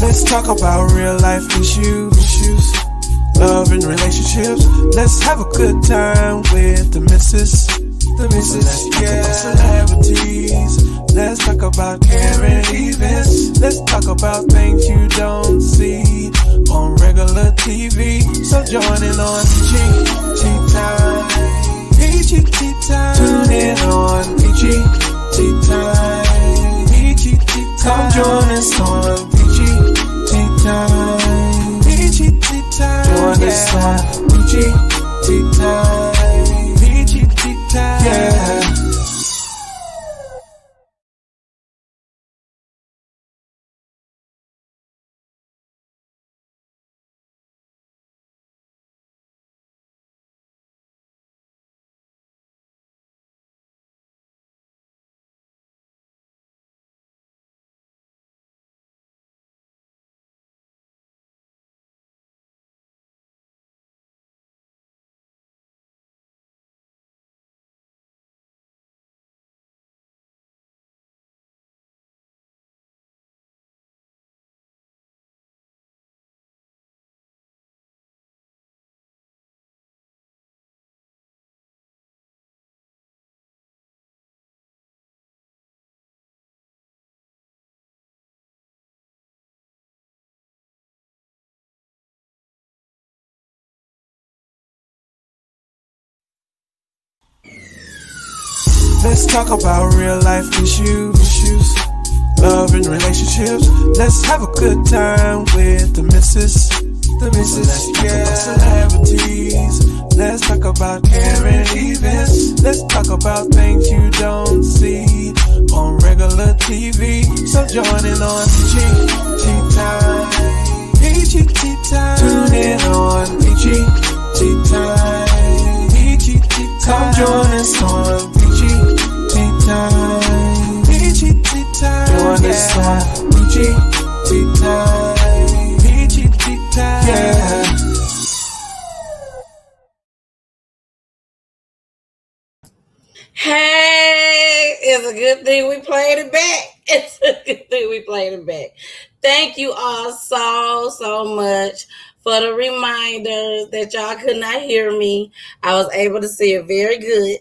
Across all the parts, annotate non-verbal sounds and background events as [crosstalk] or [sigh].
Let's talk about real life issues, issues, love and relationships. Let's have a good time with the missus, the missus, yeah. Celebrities. Let's talk about caring events. Let's talk about things you don't see on regular TV. So join in on Tea Time. Tea Time. Tune in on Tea Time. Tea Time. Come join us on Time. Peachy Tea Time. Us on Peachy Tea Time. Peachy Tea Time. Yeah. Let's talk about real life issues, issues, love and relationships. Let's have a good time with the missus, the missus, yeah. Celebrities. Let's talk about caring events. Let's talk about things you don't see on regular TV. So join in on G Tea Time. Peachy Tea Time. Tune in on Peachy Tea Time. Peachy Tea Time. Come join us on Yeah. Hey, it's a good thing we played it back. [laughs] It's a good thing we played it back. Thank you all so, so much for the reminders that y'all could not hear me. I was able to see it very good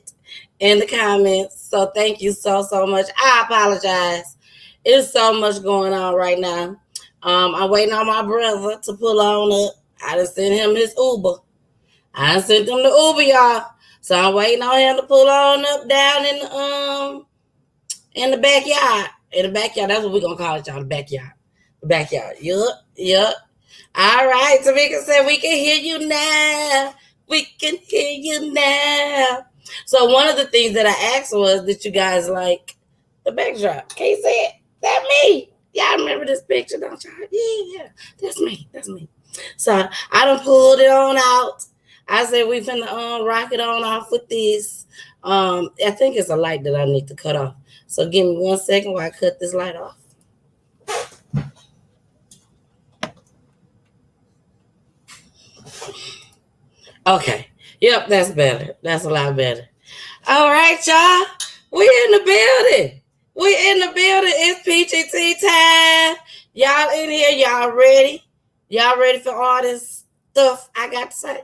in the comments. So thank you so, so much. I apologize. There's so much going on right now. Um, I'm waiting on my brother to pull on up. I just sent him his Uber. I sent him the Uber, y'all. So I'm waiting on him to pull on up down in the um in the backyard. In the backyard. That's what we're gonna call it, y'all. The backyard. The backyard. Yup, yup. All right. Tamika said we can hear you now. We can hear you now. So one of the things that I asked was that you guys like the backdrop. Can you see it? That me. Y'all remember this picture, don't y'all? Yeah, yeah. That's me. That's me. So I done pulled it on out. I said we finna um rock it on off with this. Um, I think it's a light that I need to cut off. So give me one second while I cut this light off. Okay. Yep, that's better. That's a lot better. All right, y'all. We in the building. We in the building. It's PGT time. Y'all in here. Y'all ready? Y'all ready for all this stuff I got to say?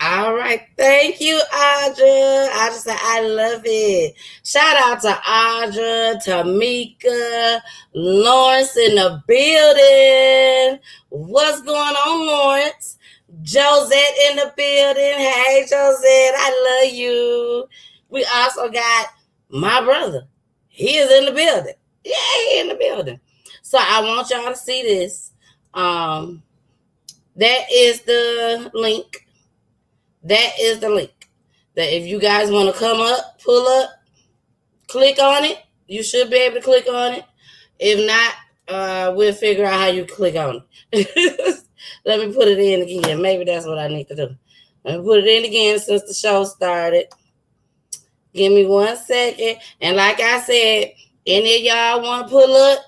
All right. Thank you, Audra. I just said I love it. Shout out to Audra, Tamika, Lawrence in the building. What's going on, Lawrence? Josette in the building. Hey, Josette, I love you. We also got my brother. He is in the building. Yeah, he in the building. So I want y'all to see this. Um, that is the link. That is the link. That if you guys want to come up, pull up, click on it. You should be able to click on it. If not, uh, we'll figure out how you click on it. [laughs] Let me put it in again. Maybe that's what I need to do. Let me put it in again since the show started. Give me one second. And like I said, any of y'all want to pull up,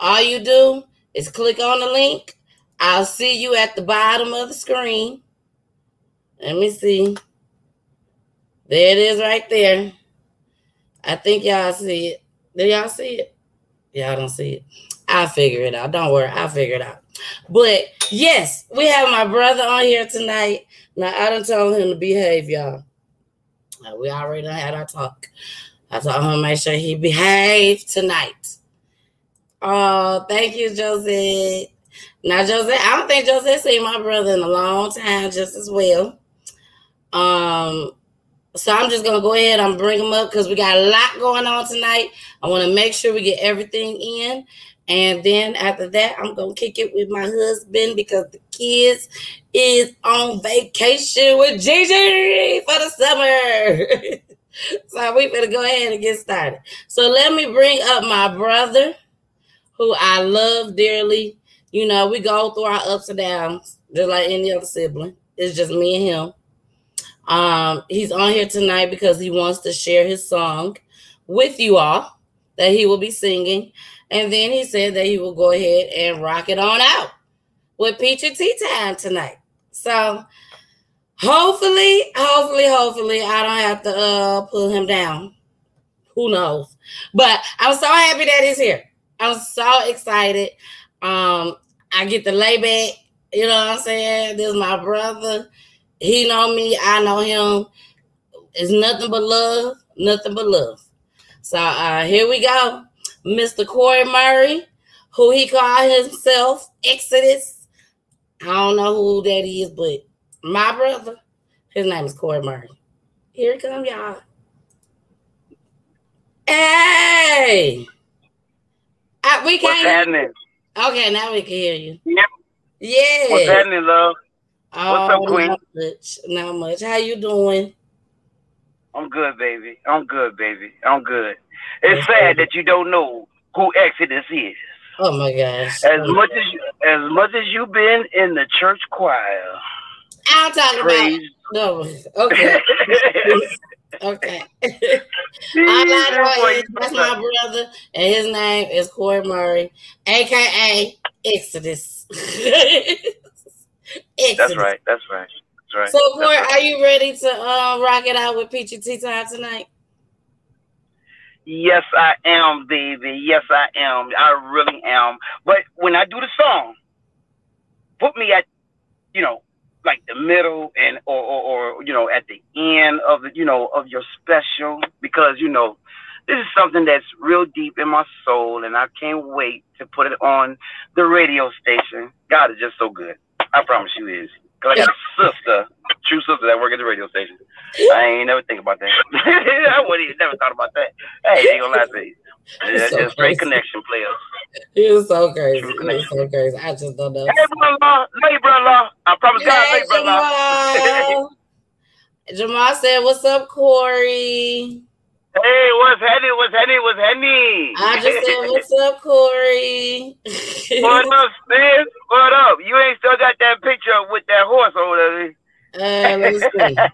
all you do is click on the link. I'll see you at the bottom of the screen. Let me see. There it is right there. I think y'all see it. Do y'all see it? Y'all don't see it. I'll figure it out. Don't worry, I'll figure it out. But yes, we have my brother on here tonight. Now I done told him to behave, y'all. We already had our talk. I told him make sure he behave tonight. Oh, thank you, Jose. Now, Jose, I don't think Jose seen my brother in a long time just as well. Um, so I'm just gonna go ahead and bring him up because we got a lot going on tonight. I want to make sure we get everything in. And then after that, I'm gonna kick it with my husband because kids is on vacation with Gigi for the summer. [laughs] so we better go ahead and get started. So let me bring up my brother, who I love dearly. You know, we go through our ups and downs, just like any other sibling. It's just me and him. Um, he's on here tonight because he wants to share his song with you all that he will be singing. And then he said that he will go ahead and rock it on out with Peachy Tea Time tonight. So hopefully, hopefully, hopefully, I don't have to uh pull him down. Who knows? But I'm so happy that he's here. I'm so excited. Um, I get the lay back. You know what I'm saying? This is my brother. He know me. I know him. It's nothing but love. Nothing but love. So uh, here we go. Mr. Corey Murray, who he called himself Exodus. I don't know who that is, but my brother, his name is Corey Murray. Here come y'all. Hey! I, we can't. happening? Okay, now we can hear you. Yeah. Yeah. What's happening, love? Oh, What's up, oh, Queen? Not much. Not much. How you doing? I'm good, baby. I'm good, baby. I'm good. It's sad that you don't know who Exodus is. Oh my gosh. As much as you, as much as you've been in the church choir, I'll talk about praise. no. Okay. [laughs] okay. All I know that's my brother, and his name is Corey Murray, aka Exodus. [laughs] Exodus. That's right. That's right. That's right. So, Corey, right. are you ready to uh, rock it out with Peachy Tea Time tonight? Yes, I am, baby. Yes, I am. I really am. But when I do the song, put me at, you know, like the middle and or, or, or you know at the end of the you know of your special because you know this is something that's real deep in my soul and I can't wait to put it on the radio station. God is just so good. I promise you is. Cause I got a [laughs] sister, true sister that work at the radio station. I ain't never think about that. [laughs] I wouldn't even never thought about that. Hey, ain't gonna lie to [laughs] you. That's So just straight crazy. connection players. You're so crazy. You're so crazy. I just don't know. Hey, brother-in-law. Hey, brother-in-law. I promise God, Hey, hey, brother-in-law. Jamal. Jamal said, What's up, Corey? Hey, what's happening? What's happening? What's happening? I just said, What's up, Corey? what up, sis? What up? You ain't still got that picture with that horse over uh, let me [laughs] see. there.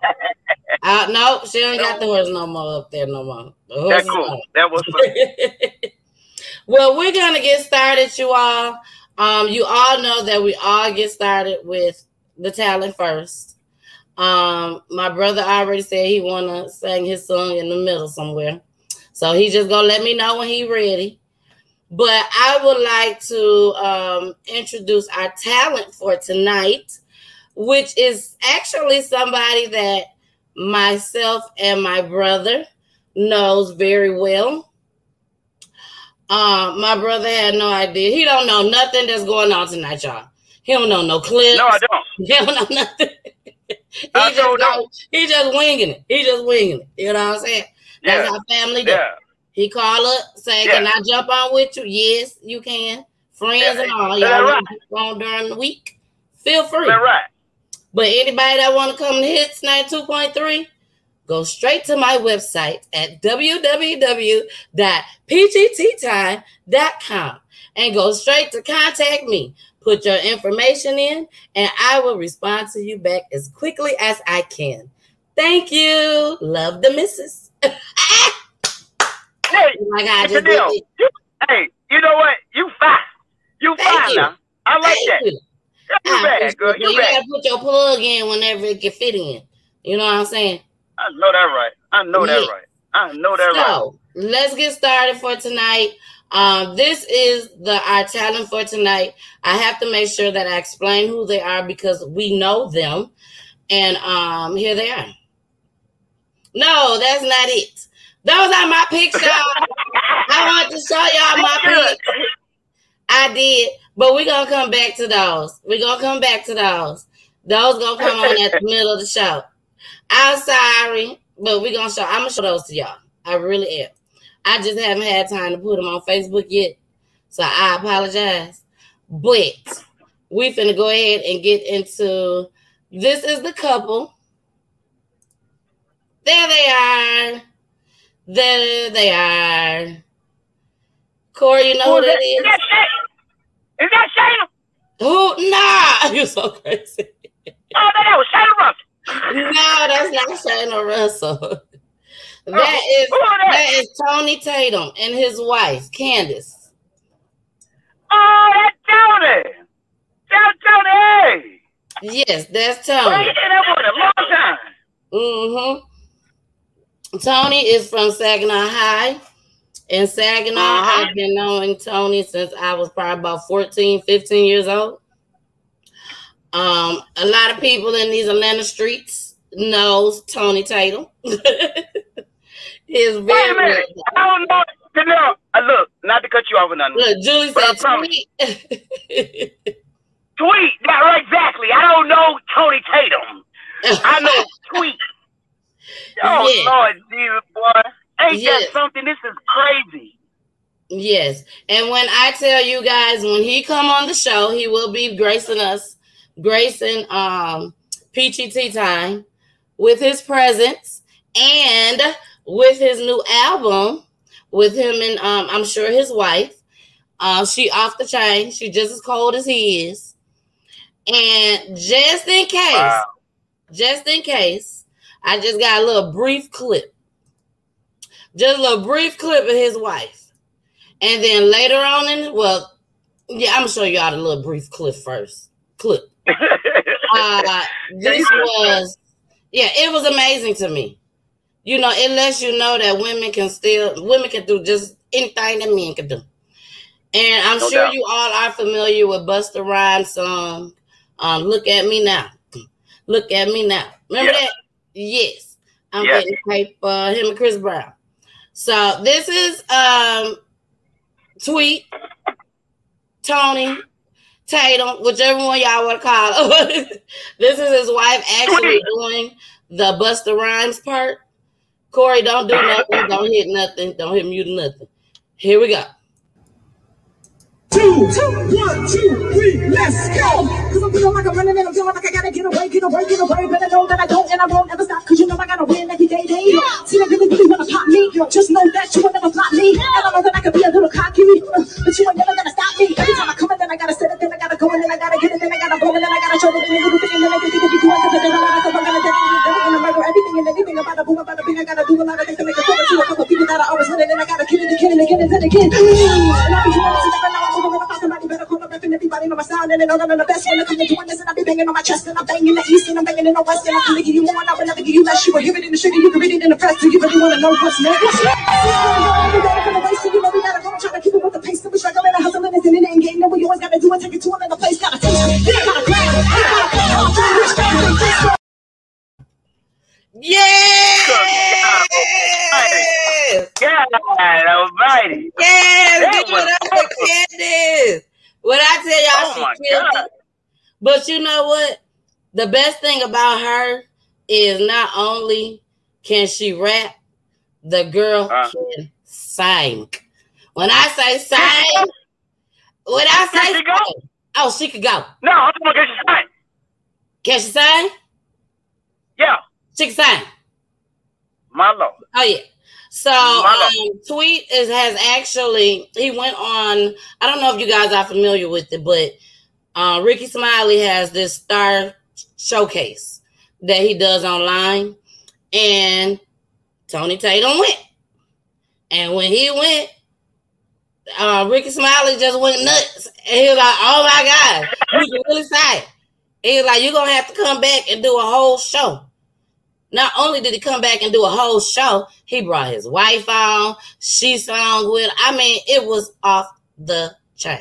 Uh, no, she don't got the horse no more up there no more. The horse That's cool. gone. That was fun. [laughs] well, we're gonna get started, you all. Um, you all know that we all get started with the talent first. Um, my brother already said he wanna sing his song in the middle somewhere, so he just gonna let me know when he ready. But I would like to um, introduce our talent for tonight, which is actually somebody that myself and my brother knows very well. Um, my brother had no idea. He don't know nothing that's going on tonight, y'all. He don't know no clips. No, I don't. [laughs] He don't know nothing. [laughs] he I just don't know. go, he just winging it. He just winging it. You know what I'm saying? That's Yeah. how family do. Yeah. He call up, say, Yeah. "Can I jump on with you?" Yes, you can. Friends Yeah, and all, y'all right. on during the week. Feel free. That's right. But anybody that want to come to Hits 92.3, go straight to my website at www.pgttime.com and go straight to contact me. Put your information in, and I will respond to you back as quickly as I can. Thank you. Love the missus. [laughs] Hey, oh I it's a just did deal. it. You, hey, you know what? You fine. You Thank fine you. now. I like Thank that. you. You I bad, girl. You You gotta put your plug in whenever it can fit in. You know what I'm saying? I know that right. I know that right. I know that right. So let's get started for tonight. Um, this is the our talent for tonight. I have to make sure that I explain who they are because we know them, and um, here they are. No, that's not it. Those are my pictures. [laughs] I want to show y'all my pictures. I did, but we're gonna come back to those. We're gonna come back to those. Those gonna come on at the middle of the show. I'm sorry, but we're gonna show. I'm gonna show those to y'all. I really am. I just haven't had time to put them on Facebook yet, so I apologize. But we finna go ahead and get into. This is the couple. There they are. There they are. Corey, you know who that is? Is that Shayna? Who? Nah, [laughs] you're so crazy. Oh, that was Shayna Russell. [laughs] No, that's not Shayna Russell. That is Who that? that is Tony Tatum and his wife, Candace. Oh, that's Tony. That's Tony. Yes, that's Well, Tony. you did that a long time. Mm-hmm. Tony is from Saginaw High. In Saginaw, Uh-huh. I've been knowing Tony since I was probably about 14, 15 years old. Um, a lot of people in these Atlanta streets knows Tony Tatum. [laughs] He's Wait a very minute. I don't know. Know, uh, look, not to cut you off or nothing. Look, Julie said tweet. [laughs] Tweet. Yeah, right, exactly. I don't know Tony Tatum. I know [laughs] Tweet. Oh, Yeah. Lord Jesus, boy. Ain't Yes. that something? This is crazy. Yes. And when I tell you guys, when he come on the show, he will be gracing us, gracing um Peachy Tea Time with his presence and with his new album with him and um I'm sure his wife. Uh, she off the chain. She just as cold as he is. And just in case, Wow. just in case, I just got a little brief clip. Just a little brief clip of his wife. And then later on in well, yeah, I'm gonna show you all the little brief clip first. Clip. [laughs] Uh this was yeah, it was amazing to me. You know, it lets you know that women can still women can do just anything that men can do. And I'm No sure doubt. you all are familiar with Busta Rhymes song. Um, look at me now. Look at me now. Remember Yeah. that? Yes. I'm Yeah. getting paper, him and Chris Brown. So this is um Tweet, Tony, Tatum, whichever one y'all want to call [laughs] this is his wife actually Tweet. doing the Busta Rhymes part. Corey, don't do nothing. Don't hit nothing. Don't hit mute nothing. Here we go. Two, two, one, two, three, let's go. Cause I'm feeling like I'm running and I'm feeling like I gotta get away, get away, get away. I know that I don't and I won't ever stop. Cause you know I gotta win every day, day. See, I really, really wanna pop me. Just know that you will never flop me. And I know that I could be a little cocky. uh, But you ain't never gonna stop me. Every time I come in, then I gotta set it, then I gotta go in, then I gotta get it, then I gotta blow it, then I gotta show it, then I gotta do it, then I gotta get it, then I gotta then I gotta do then everything and anything about a boom, about a thing. I gotta do a lot of things to make it forward to a couple people that are always winning, and I gotta kill it again and again and again. And I be doing this and now I'm moving when I find somebody better call up and everybody know my sound and they know that I'm the best when to doing this and I be banging on my chest and I'm banging the east and I'm banging in the west and I'm gonna give you more and I will never give you less. You will hear it in the sugar, you can read it in the press. Do you really wanna know what's next? Every day from the race, so you know we gotta go to keep it with the pace. So we struggling and it's in the end game. Then we always gotta do it, take it to another place. Gotta taste it, then I gotta grab it, then gotta come on, try to reach back and take this. Yes! God almighty. Yes! That Give it was up for Candace! What I tell y'all, Oh she killed God. it. But you know what? The best thing about her is not only can she rap, the girl Uh. can sing. When I say sing, when I say Can go? sing, oh, she could go. No, I'm talking about get your sign. Can she sing? Yeah, She can sing. my lord. Oh yeah. So um, Tweet is has actually he went on. I don't know if you guys are familiar with it, but uh, Rickey Smiley has this star showcase that he does online, and Tony Tatum went. And when he went, uh, Rickey Smiley just went nuts, and he was like, "Oh my god, you can really say." He was like, "You're gonna have to come back and do a whole show." Not only did he come back and do a whole show, he brought his wife on. She sung with. I mean, it was off the chain.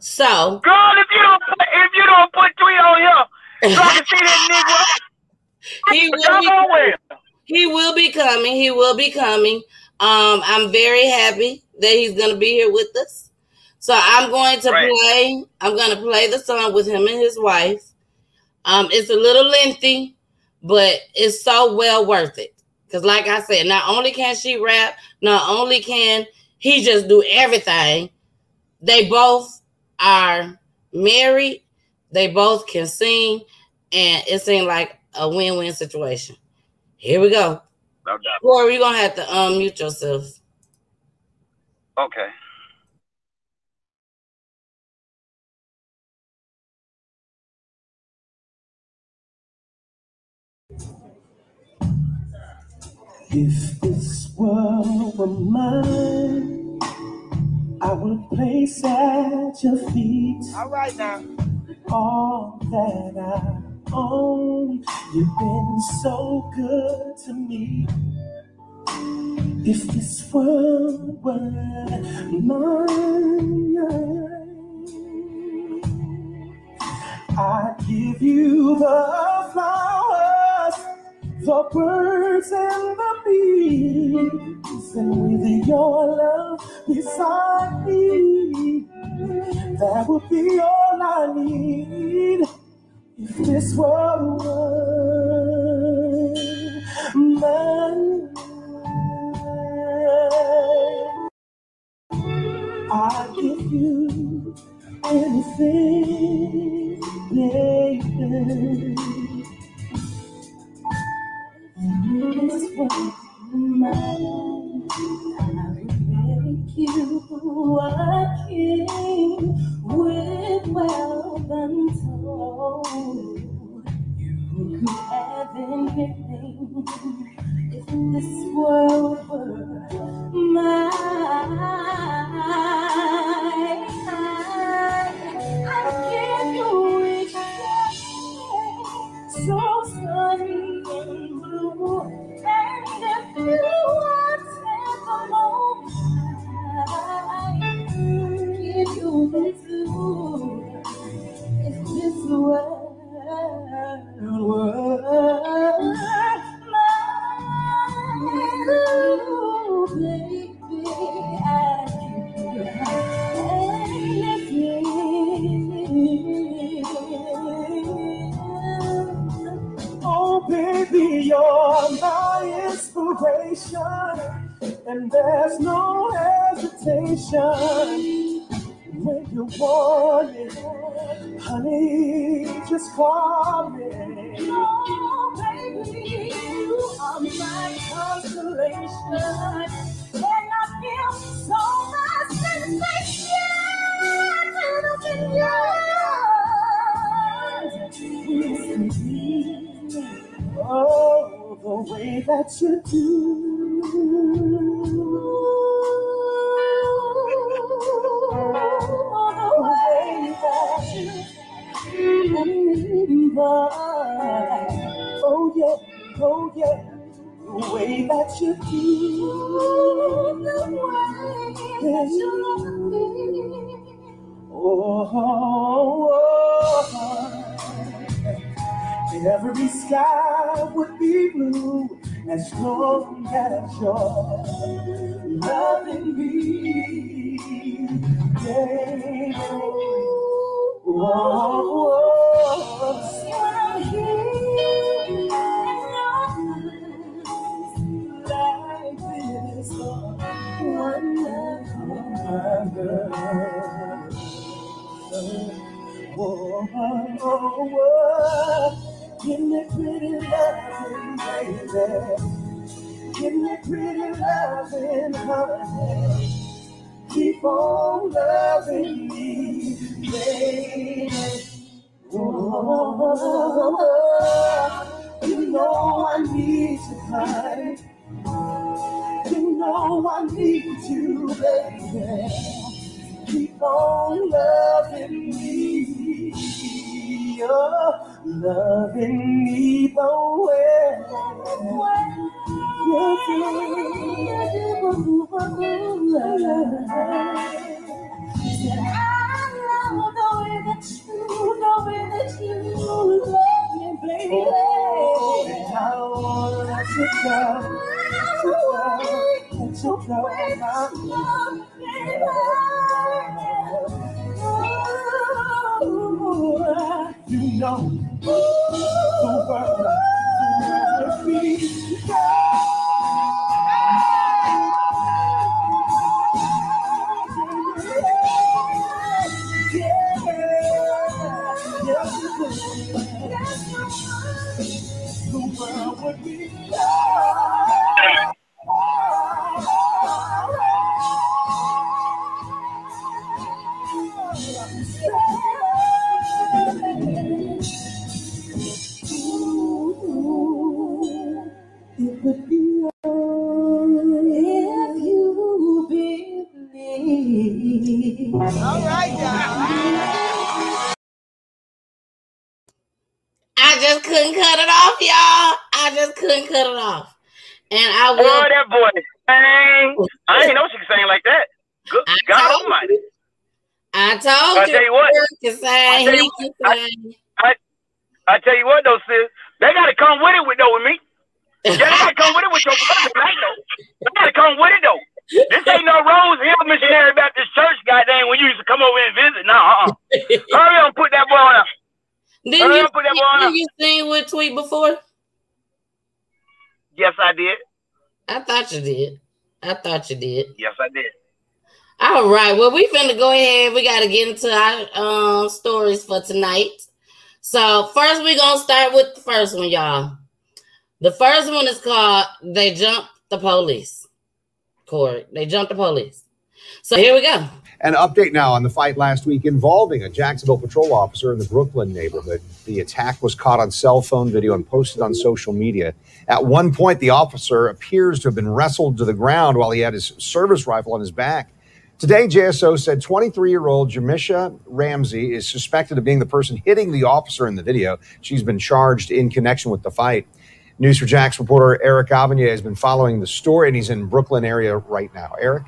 So, girl, if you don't put, if you don't put three on here, so I can see that nigga. [laughs] he will be. He will be coming. He will be coming. Um, I'm very happy that he's going to be here with us. So I'm going to right. play. I'm going to play the song with him and his wife. Um, it's a little lengthy, but it's so well worth it. Because, like I said, not only can she rap, not only can he just do everything, they both are married, they both can sing, and it seemed like a win win situation. Here we go. No doubt. Corey, you're going to have to unmute yourself. Okay. If this world were mine, I would place at your feet. All right now. All that I own. You've been so good to me. If this world were mine, I'd give you the flowers the birds and the bees, and with your love beside me, that would be all I need. If this world were mine, I'd give you anything, baby. This was mine. I make you a king with wealth untold. You could have anything this world you. You know I need you, baby. Keep on loving me. Oh, loving me the way. I love the way that you, the way that you love baby. Oh, and I wanna let you go. Let you go, you go, my baby. You know the world will be The would be It told I you. tell you what. Eric can. I tell you what, sing. I tell you what, though, sis, they got to come with it with though with me. Yeah, they [laughs] got to come with it with your brother tonight, though. They got to come with it though. This ain't no Rose Hill Missionary Baptist Church, goddamn. When you used to come over and visit, no, uh-uh. [laughs] Hurry up, and put that boy on. Didn't Hurry you, up, put that boy on. didn't you sing with Tweet before? Yes, I did. I thought you did. I thought you did. Yes, I did. All right. Well, we finna go ahead. We gotta get into our um stories for tonight. So first we're gonna start with the first one, y'all. The first one is called They Jumped the Police. Corey. They jumped the police. So here we go. An update now on the fight last week involving a Jacksonville patrol officer in the Brooklyn neighborhood. The attack was caught on cell phone video and posted on social media. At one point, the officer appears to have been wrestled to the ground while he had his service rifle on his back. Today, JSO said 23 year old Jamisha Ramsey is suspected of being the person hitting the officer in the video. She's been charged in connection with the fight. News4Jax reporter Eric Avanier has been following the story, and he's in Brooklyn area right now. Eric?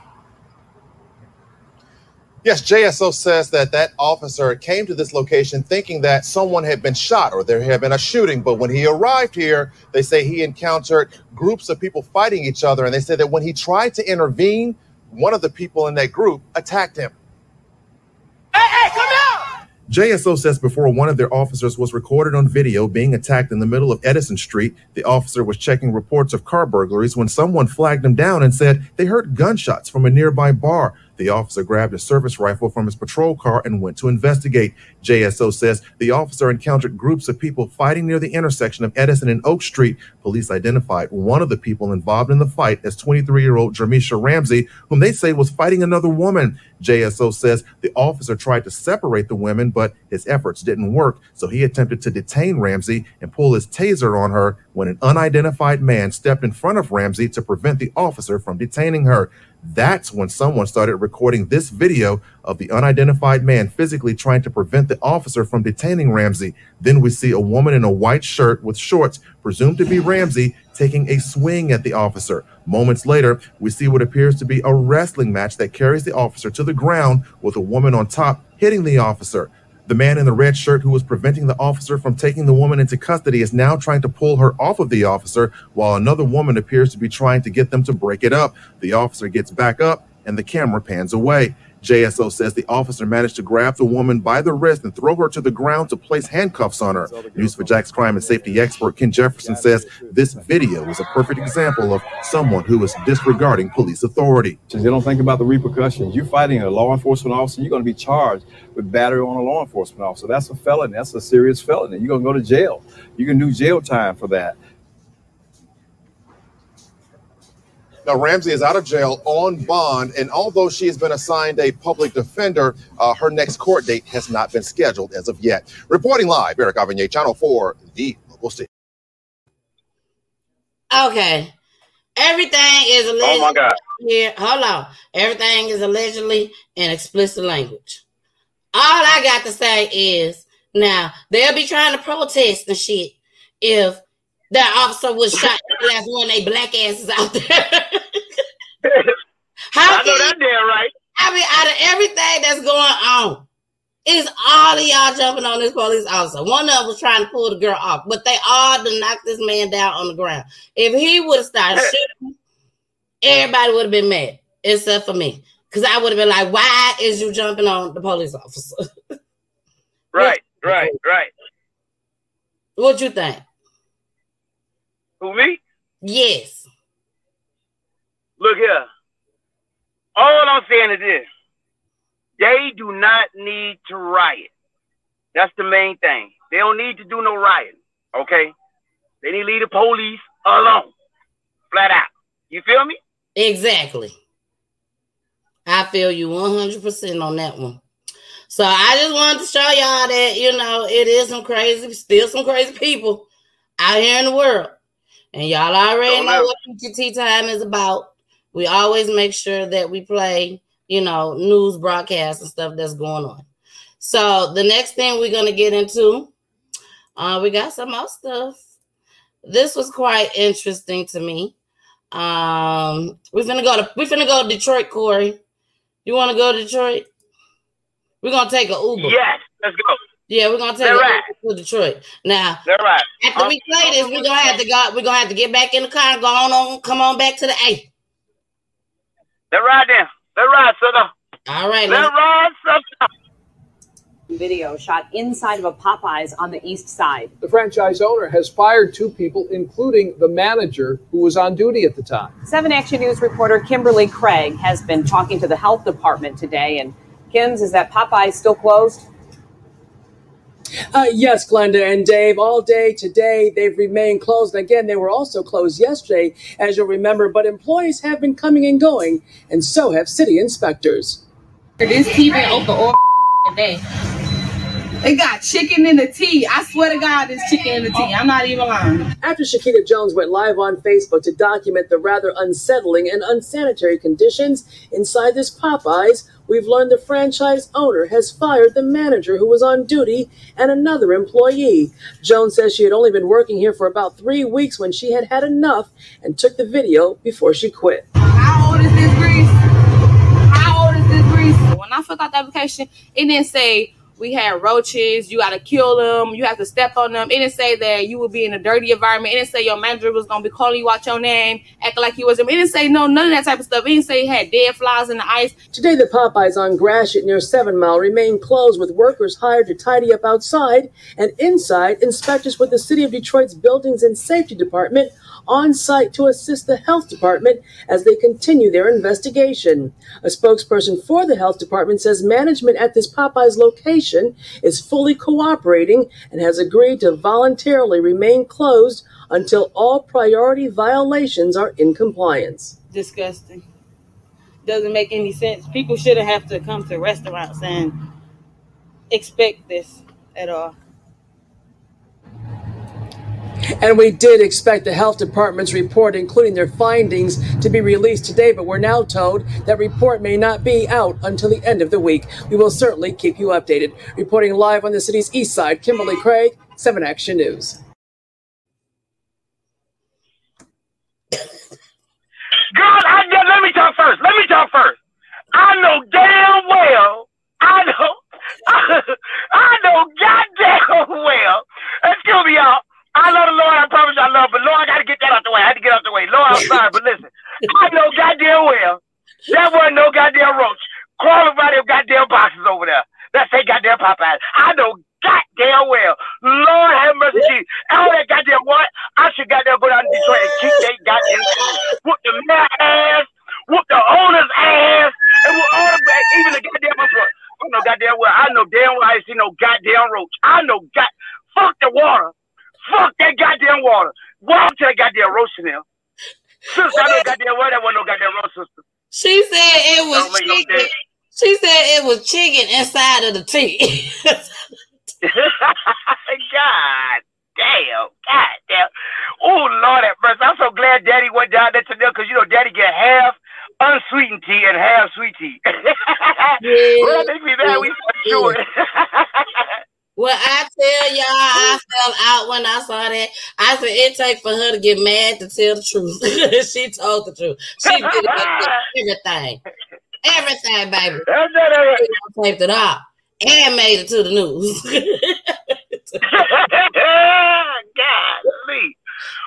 Yes, JSO says that that officer came to this location thinking that someone had been shot or there had been a shooting. But when he arrived here, they say he encountered groups of people fighting each other. And they said that when he tried to intervene, one of the people in that group attacked him. Hey, hey, come out! JSO says before one of their officers was recorded on video being attacked in the middle of Edison Street, the officer was checking reports of car burglaries when someone flagged him down and said they heard gunshots from a nearby bar. The officer grabbed a service rifle from his patrol car and went to investigate. JSO says the officer encountered groups of people fighting near the intersection of Edison and Oak Street. Police identified one of the people involved in the fight as 23 year old Jermisha Ramsey, whom they say was fighting another woman. JSO says the officer tried to separate the women, but his efforts didn't work, so he attempted to detain Ramsey and pull his taser on her when an unidentified man stepped in front of Ramsey to prevent the officer from detaining her. That's when someone started recording this video of the unidentified man physically trying to prevent the officer from detaining Ramsey. Then we see a woman in a white shirt with shorts, presumed to be Ramsey, taking a swing at the officer. Moments later, we see what appears to be a wrestling match that carries the officer to the ground with a woman on top hitting the officer. The man in the red shirt who was preventing the officer from taking the woman into custody is now trying to pull her off of the officer, while another woman appears to be trying to get them to break it up. The officer gets back up and the camera pans away. JSO says the officer managed to grab the woman by the wrist and throw her to the ground to place handcuffs on her. News4Jax crime and safety expert Ken Jefferson says this video is a perfect example of someone who is disregarding police authority. They don't think about the repercussions. You're fighting a law enforcement officer, you're going to be charged with battery on a law enforcement officer. That's a felony. That's a serious felony. You're going to go to jail. You can do jail time for that. Now, Ramsey is out of jail on bond, and although she has been assigned a public defender, uh, her next court date has not been scheduled as of yet. Reporting live, Eric Avanier, Channel 4, the local station. Okay. Everything is Oh allegedly my God. here. Hold on. Everything is allegedly in explicit language. All I got to say is Now they'll be trying to protest and shit if that officer was shot last one they black asses out there. [laughs] How I know that damn right. I mean, out of everything that's going on, it's all of y'all jumping on this police officer. One of them was trying to pull the girl off, but they all to knock this man down on the ground. If he would have started shooting, everybody would have been mad, except for me. Because I would have been like, why is you jumping on the police officer? [laughs] Right, right, right. what you think? Who me? Yes. Look here. All I'm saying is this. They do not need to riot. That's the main thing. They don't need to do no rioting. Okay? They need to leave the police alone. Flat out. You feel me? Exactly. I feel you 100% on that one. So I just wanted to show y'all that, you know, it is some crazy, still some crazy people out here in the world. And y'all already Don't know know. what PTT time is about. We always make sure that we play, you know, news broadcasts and stuff that's going on. So the next thing we're gonna get into, uh, we got some more stuff. This was quite interesting to me. Um, we're gonna go to we're gonna go to Detroit, Corey. You want to go to Detroit? We're gonna take a Uber. Yes. Let's go. Yeah, we're gonna take All a right. Uber to Detroit. Now, That's right. after we play this, we're gonna have to go. We're gonna have to get back in the car and go on, on come on back to the A. Let's ride then. Let's ride, son. All right, Let's let's, ride, son. Video shot inside of a Popeyes on the east side. The franchise owner has fired two people, including the manager who was on duty at the time. 7 Action News reporter Kimberly Craig has been talking to the health department today. And Kim's, is that Popeyes still closed? Uh, yes, Glenda and Dave, all day today they've remained closed. And again, they were also closed yesterday, as you'll remember, but employees have been coming and going, and so have city inspectors. This tea been open all day. They got chicken in the tea. I swear to God, there's chicken in the tea. I'm not even lying. After Shakita Jones went live on Facebook to document the rather unsettling and unsanitary conditions inside this Popeyes, we've learned the franchise owner has fired the manager who was on duty and another employee. Jones says she had only been working here for about three weeks when she had had enough and took the video before she quit. How old is this grease? How old is this grease? When I filled out the application, it didn't say we had roaches, you got to kill them, you have to step on them. It didn't say that you would be in a dirty environment. It didn't say your manager was going to be calling you out your name, acting like you was him. It didn't say no, none of that type of stuff. It didn't say you had dead flies in the ice. Today, the Popeyes on Gratiot near Seven Mile remain closed with workers hired to tidy up outside and inside. Inspectors with the City of Detroit's Buildings and Safety Department on site to assist the Health Department as they continue their investigation. A spokesperson for the Health Department says management at this Popeyes location is fully cooperating and has agreed to voluntarily remain closed until all priority violations are in compliance. Disgusting. Doesn't make any sense. People shouldn't have to come to restaurants and expect this at all. And we did expect the health department's report, including their findings, to be released today, but we're now told that report may not be out until the end of the week. We will certainly keep you updated. Reporting live on the city's east side, Kimberly Craig, 7 Action News. God, I, let me talk first. Let me talk first. I know damn well. I know. [laughs] I know goddamn well. Excuse me, y'all. I love the Lord. I promise I love, but Lord, I got to get that out the way. I had to get out the way. Lord, I'm sorry, but listen. I know goddamn well that wasn't no goddamn roach crawling by them goddamn boxes over there. That say goddamn Popeyes. I know goddamn well. Lord have mercy, Jesus. All that goddamn what? I should goddamn go down to Detroit and kick that goddamn whoop the mayor ass, whoop the owner's ass, and whoop all the back, even the goddamn report. I know goddamn well. I know damn well I seen no goddamn roach. I know god fuck the water. Fuck that goddamn water. Walk to that goddamn in there. Sister, I know goddamn well that wasn't no goddamn roach, sister. She said it was Don't no chicken. She said it was chicken inside of the tea. [laughs] God damn, God damn. Oh Lord have mercy. I'm so glad Daddy went down there to them because you know Daddy get half unsweetened tea and half sweet tea. [laughs] yeah. well, they be that we for sure. [laughs] Well, I tell y'all, I fell out when I saw that. I said it take for her to get mad to tell the truth. [laughs] she told the truth. She did [laughs] everything, everything, baby. She taped it off and made it to the news. [laughs] Golly.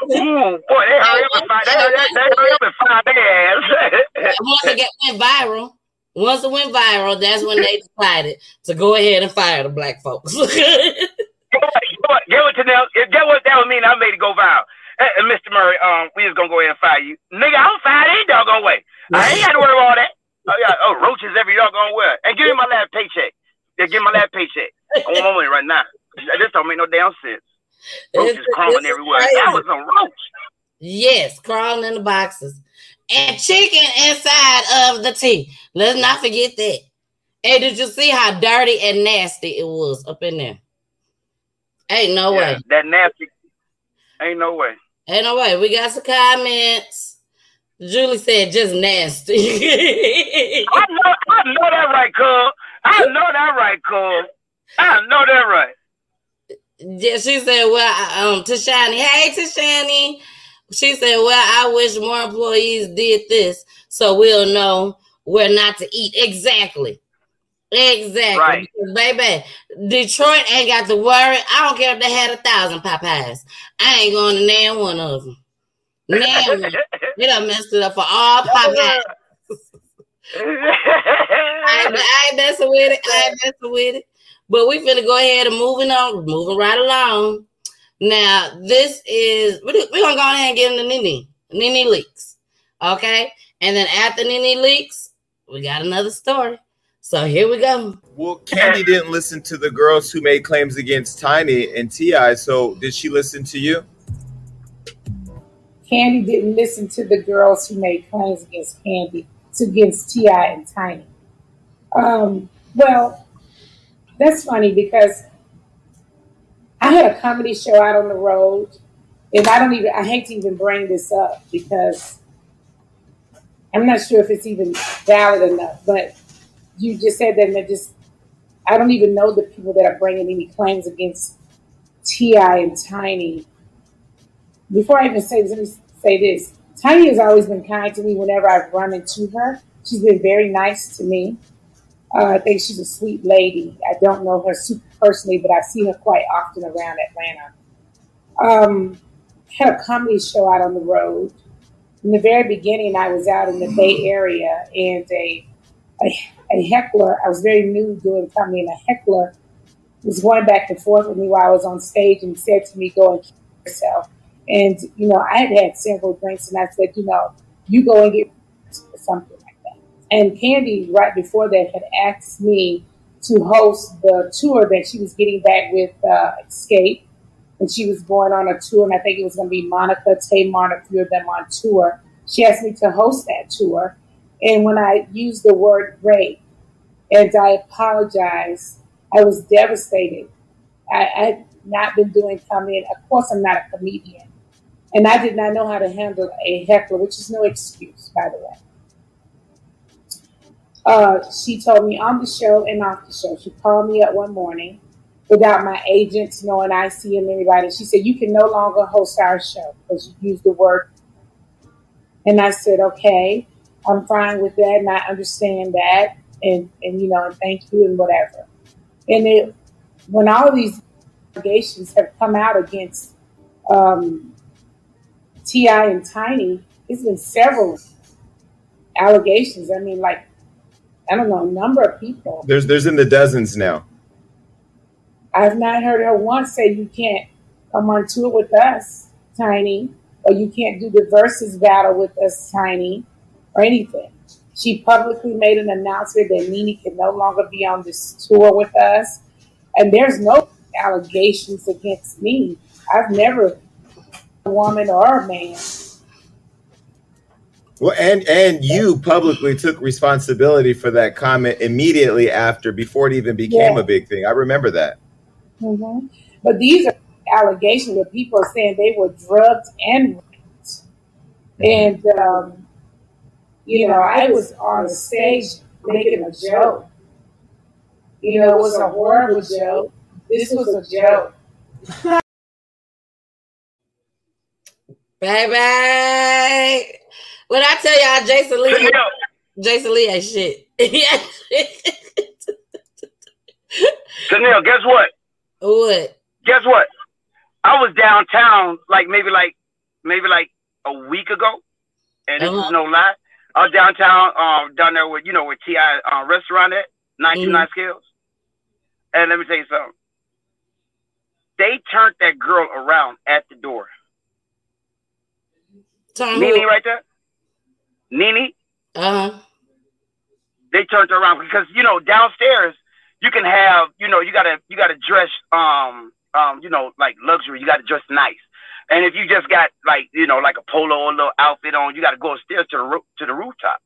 Ooh, boy, they hurry up and find, they, hurry up and find their ass. Once it got went viral, once it went viral, that's when they decided to go ahead and fire the black folks. [laughs] Get what, get what, Janelle, get what that would mean I made it go viral. Hey, Mr. Murray, um, we just gonna go ahead and fire you. Nigga, I'm fired any doggone way. I ain't got to worry about that. Oh, yeah, oh, roaches every doggone way. And give me my last paycheck. Yeah, give me my last paycheck. I want my money right now. This don't make no damn sense. Roaches It's- crawling it's everywhere. crazy. That was a roach. Yes, crawling in the boxes. And chicken inside of the tea. Let's not forget that. And did you see how dirty and nasty it was up in there? Ain't no Yeah, way. that nasty. Ain't no way. Ain't no way. We got some comments. Julie said just nasty. [laughs] I know, I know that right, cuz. I know that right, cuz. I know that right. yeah, she said, well, um, Tashani, hey, Tashani. She said, well, I wish more employees did this so we'll know where not to eat. Exactly. Exactly. Right. Because, baby, Detroit ain't got to worry. I don't care if they had a thousand Popeyes. I ain't going to name one of them. Name one. [laughs] They done messed it up for all Popeyes. I ain't, I ain't messing with it. I ain't messing with it. But we finna go ahead and moving on, moving right along. Now, this is we're we're gonna go ahead and get into Nene, Nene Leakes. Okay. And then after Nene Leakes, we got another story. So here we go. Well, Kandi didn't listen to the girls who made claims against Tiny and Ti. So did she listen to you? Kandi didn't listen to the girls who made claims against Kandi, against T.I. and Tiny. Um, well, that's funny because I had a comedy show out on the road, and I don't even I hate to even bring this up because I'm not sure if it's even valid enough. But you just said that, and it just I don't even know the people that are bringing any claims against T.I. and Tiny before I even say this, let me say this. Tiny has always been kind to me whenever I've run into her. She's been very nice to me. Uh, I think she's a sweet lady. I don't know her super personally, but I see her quite often around Atlanta. Um, had a comedy show out on the road. In the very beginning, I was out in the Bay Area, and a, a, a heckler, I was very new doing comedy, and a heckler was going back and forth with me while I was on stage and said to me, Go and kill yourself. And, you know, I had had several drinks and I said, you know, you go and get something. And Kandi, right before that, had asked me to host the tour that she was getting back with uh, Xscape. And she was going on a tour, and I think it was going to be Monica, Tamar, a few of them on tour. She asked me to host that tour. And when I used the word rape, and I apologized, I was devastated. I, I had not been doing comedy. Of course, I'm not a comedian. And I did not know how to handle a heckler, which is no excuse, by the way. Uh, she told me on the show and off the show. She called me up one morning without my agents knowing I see him anybody. She said, You can no longer host our show because you used the word. And I said, Okay, I'm fine with that and I understand that. And, and you know, and thank you and whatever. And it, when all these allegations have come out against um, T.I. and Tiny, it's been several allegations. I mean, like I don't know, a number of people. There's there's in the dozens now. I've not heard her once say you can't come on tour with us, Tiny, or you can't do the versus battle with us, Tiny, or anything. She publicly made an announcement that Nene can no longer be on this tour with us. And there's no allegations against me. I've never a woman or a man. Well, and and you publicly took responsibility for that comment immediately after, before it even became Yeah. a big thing. I remember that. hmm But these are allegations that people are saying they were drugged and raped. And, um, you know, I was on the stage making a joke. You know, it was a horrible joke. This was a joke. Baby. When I tell y'all Jason Lee, Jason Lee ain't shit. [laughs] Chanel, guess what? What? Guess what? I was downtown like maybe like maybe like a week ago, and this Uh-huh. is no lie. I was downtown, um, down there with you know where T.I. uh, restaurant at ninety nine two Mm-hmm. scales. And let me tell you something. They turned that girl around at the door. Turn Nene right there. Nene. Uh huh. They turned her around because you know downstairs you can have you know you gotta you gotta dress um um you know like luxury you gotta dress nice and if you just got like you know like a polo or a little outfit on you gotta go upstairs to the roof to the rooftop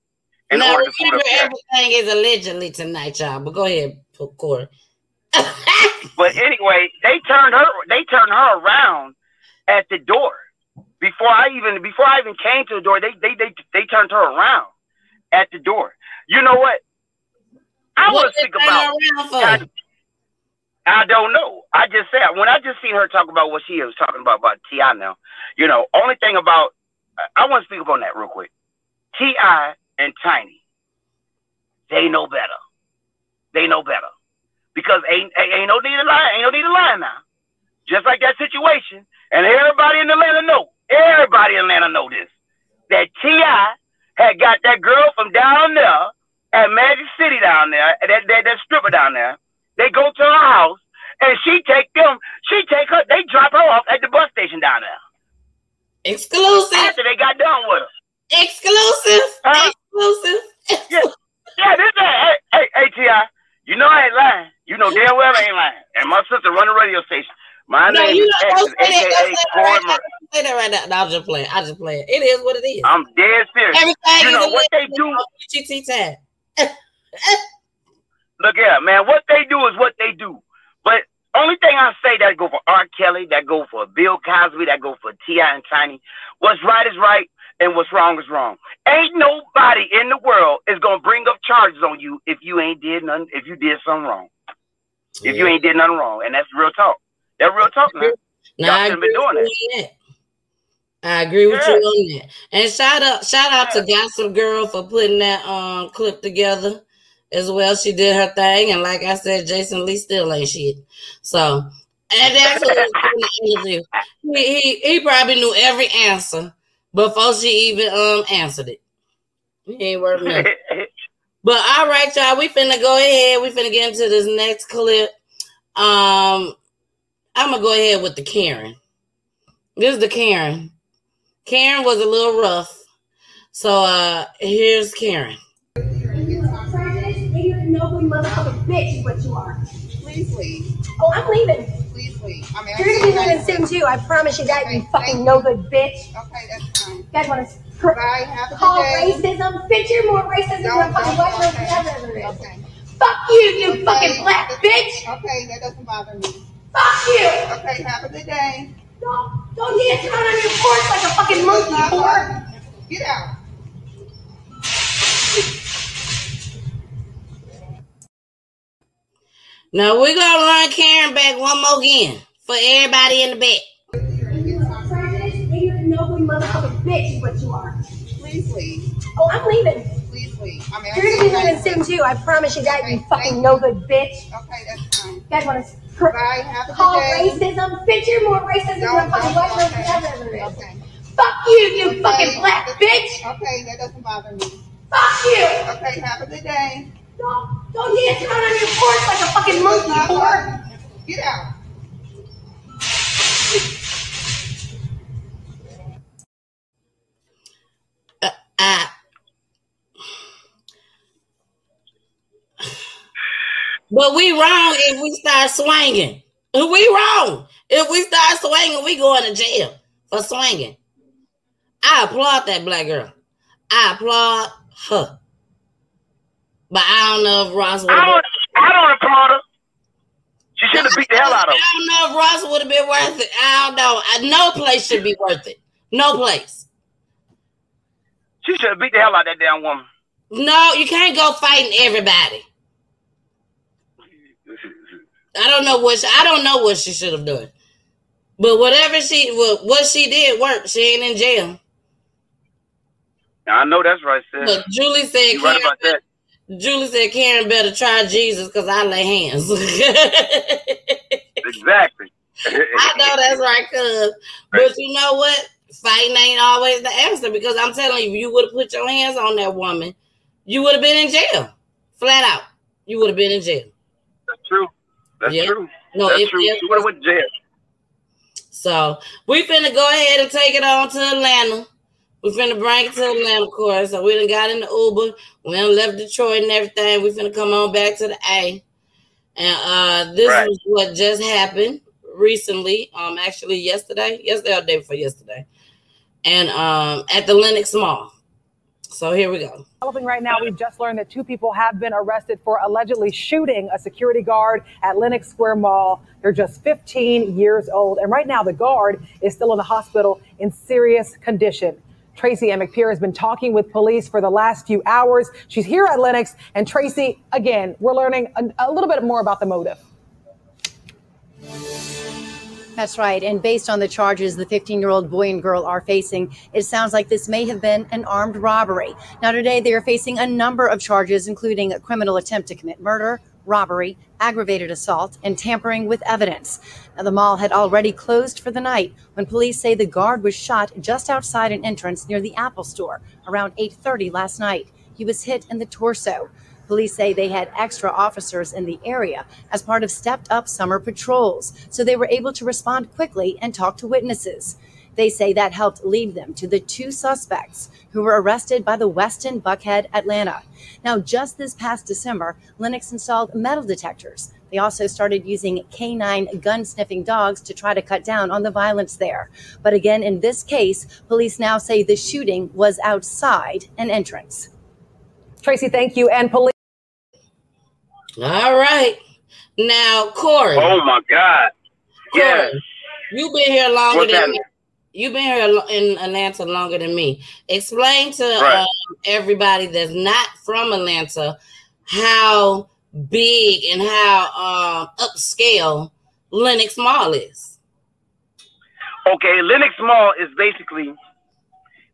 in now order to remember, everything is allegedly tonight, y'all. But go ahead, Corey. But anyway, they turned her they turned her around at the door before I even before I even came to the door. They they they they turned her around at the door. You know what? I was they thinking about. I, I don't know. I just said when I just seen her talk about what she was talking about about T.I. now. You know, only thing about I, I want to speak up on that real quick. T.I. and Tiny, they know better. They know better because ain't ain't, ain't no need to lie. Ain't no need to lie now. Just like that situation, and everybody in Atlanta know. Everybody in Atlanta know this. That T.I. had got that girl from down there at Magic City down there, that that, that stripper down there. They go to her house, and she take them. She take her. They drop her off at the bus station down there. Exclusive. After they got done with her. Exclusive. Huh? Exclusive. Yeah, yeah. This is hey, hey, hey, Ti. You know I ain't lying. You know damn well I ain't lying. And my sister run a radio station. My No, name is X, don't say that. aka Don't say that Corey. Murray. Say that right now. No, I'm just playing. I'm just playing. It is what it is. I'm dead serious. Everything you know what they do. PGT time. [laughs] Look here, man. What they do is what they do. But only thing I say that go for R. Kelly, that go for Bill Cosby, that go for T.I. and Tiny. What's right is right, and what's wrong is wrong. Ain't nobody in the world is gonna bring up charges on you if you ain't did nothing. If you did something wrong. If you ain't did nothing wrong, and that's real talk. That real talk, man. Y'all shouldn't be doing that. You on that. I agree with you on that. And shout out, shout out to Gossip Girl for putting that um clip together as well. She did her thing, and like I said, Jason Lee still ain't shit. So, and that's what was in the interview. He, he he probably knew every answer before she even um answered it. He ain't worth nothing. [laughs] But all right, y'all, we finna go ahead. We finna get into this next clip. Um, I'm gonna go ahead with the Karen. This is the Karen. Karen was a little rough. So uh here's Karen. Bitch what you are. Please leave. Oh, I'm leaving. Please leave. I mean, You're gonna be leaving soon too. I promise you that, you fucking no good bitch. Okay, that's fine. You guys. Have a call racism? Bitch, you're more racist than the fucking white person okay. Okay. Fuck you, you Okay, fucking black bitch. Okay, that doesn't bother me. Fuck you. Okay, have a good day. Don't, don't dance around on your porch like a fucking monkey, Stop whore. Get out. Now we're gonna run Karen back one more again for everybody in the back. You're no good motherfucking bitch is what you are. Please leave. Oh, I'm leaving. Please leave. I mean, You're gonna be leaving soon too. I promise you that, you fucking thank no good bitch. Okay, that's fine. You guys wanna cr- Bye. Have a call good day. racism? Bitch, you're more racist than the Don't- fucking white person okay. ever there is. Okay. Fuck you, you Okay, fucking black that- bitch. Okay, that doesn't bother me. Fuck you. Okay, have a good day. Don't, don't dance around on your porch like a fucking monkey, Stop whore. Get out. I But we wrong if we start swinging. We wrong. If we start swinging, we going to jail for swinging. I applaud that black girl. I applaud her. But I don't know if Ross would I have don't, I don't applaud her. She should have beat the hell out of I don't know if Ross would have been worth it. I don't know. I- No place should be worth it. No place. She should have beat the hell out of that damn woman. No, you can't go fighting everybody. I don't know what she, I don't know what she should have done. But whatever she what, what she did worked. She ain't in jail. I know that's right, sis. But Julie said You right Karen, that. Julie said Karen better try Jesus because I lay hands. [laughs] Exactly. [laughs] [laughs] I know that's right, cuz. But you know what? Fighting ain't always the answer because I'm telling you, if you would have put your hands on that woman, you would have been in jail. Flat out. You would have been in jail. That's true. That's Yeah. true. No, that's if- true. if- She would have went jail. So we finna go ahead and take it on to Atlanta. We finna bring it to Atlanta, of course. So we done got in the Uber. We done left Detroit and everything. We finna come on back to the A. And uh this Right. is what just happened recently. Um actually yesterday. Yesterday or day before yesterday. And um at the Lenox Mall. So here we go. Developing right now, we've just learned that two people have been arrested for allegedly shooting a security guard at Lenox Square Mall. They're just 15 years old. And right now, the guard is still in the hospital in serious condition. Tracy. McPeer has been talking with police for the last few hours. She's here at Lenox. And Tracy, again, we're learning a, a little bit more about the motive. That's right. And based on the charges the 15 year old boy and girl are facing, it sounds like this may have been an armed robbery. Now, today they are facing a number of charges, including a criminal attempt to commit murder, robbery, aggravated assault, and tampering with evidence. Now, the mall had already closed for the night when police say the guard was shot just outside an entrance near the Apple store around 8:30 last night. He was hit in the torso. Police say they had extra officers in the area as part of stepped up summer patrols, so they were able to respond quickly and talk to witnesses. They say that helped lead them to the two suspects who were arrested by the Westin Buckhead Atlanta. Now, just this past December, Lenox installed metal detectors. They also started using canine gun sniffing dogs to try to cut down on the violence there. But again, in this case, police now say the shooting was outside an entrance. Tracy, thank you. And police. All right. Now, Corey. Oh my God. Yes. Corey, You've been here longer What's than happening? You've been here in Atlanta longer than me. Explain to Right. um, everybody that's not from Atlanta how big and how um, upscale Lenox Mall is. Okay, Lenox Mall is basically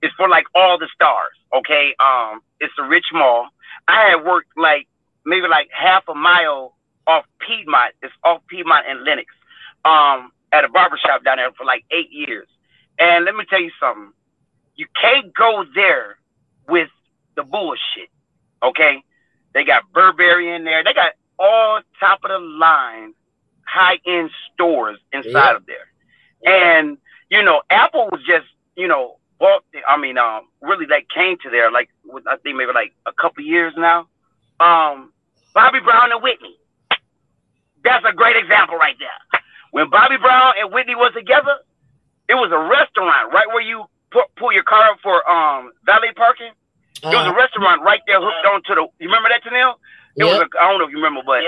it's for like all the stars. Okay, um, it's a rich mall. I had worked like maybe like half a mile off Piedmont. It's off Piedmont and Lenox. Um, at a barber shop down there for like eight years. And let me tell you something. You can't go there with the bullshit. Okay, they got Burberry in there. They got all top of the line, high end stores inside Yeah. of there. And you know, Apple was just you know bought. I mean, um, really like came to there like with, I think maybe like a couple years now. Um, Bobby Brown and Whitney. That's a great example right there. When Bobby Brown and Whitney was together, it was a restaurant right where you pu- pull your car up for um valet parking. It was a Uh, restaurant right there hooked onto the. You remember that, Tanil? It was. Yep. A, I don't know if you remember, but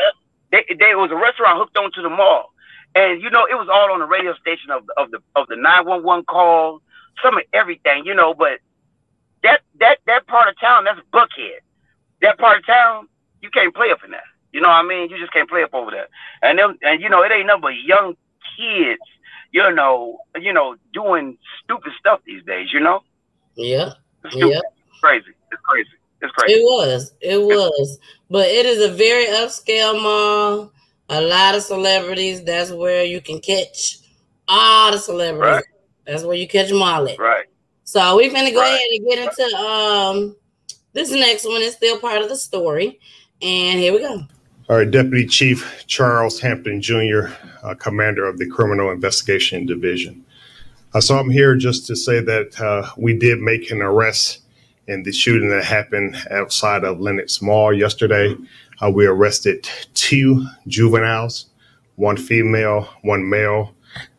they, they it was a restaurant hooked onto the mall, and you know it was all on the radio station of the of the of the nine one one call, some of everything, you know. But that that that part of town, that's Buckhead. That part of town, you can't play up in there. You know what I mean? You just can't play up over there. And them, and you know it ain't nothing but young kids, you know, you know, doing stupid stuff these days. You know, yeah. Yeah. It's crazy. It's crazy. It's crazy. It was. It was. But it is a very upscale mall. A lot of celebrities. That's where you can catch all the celebrities. Right. That's where you catch them all at. Right. So we're gonna go Right. ahead and get into um this next one is still part of the story. And here we go. All right, Deputy Chief Charles Hampton Jr., uh, Commander of the Criminal Investigation Division. Uh, so I'm here just to say that uh, we did make an arrest in the shooting that happened outside of Lenox Mall yesterday. Uh, we arrested two juveniles, one female, one male.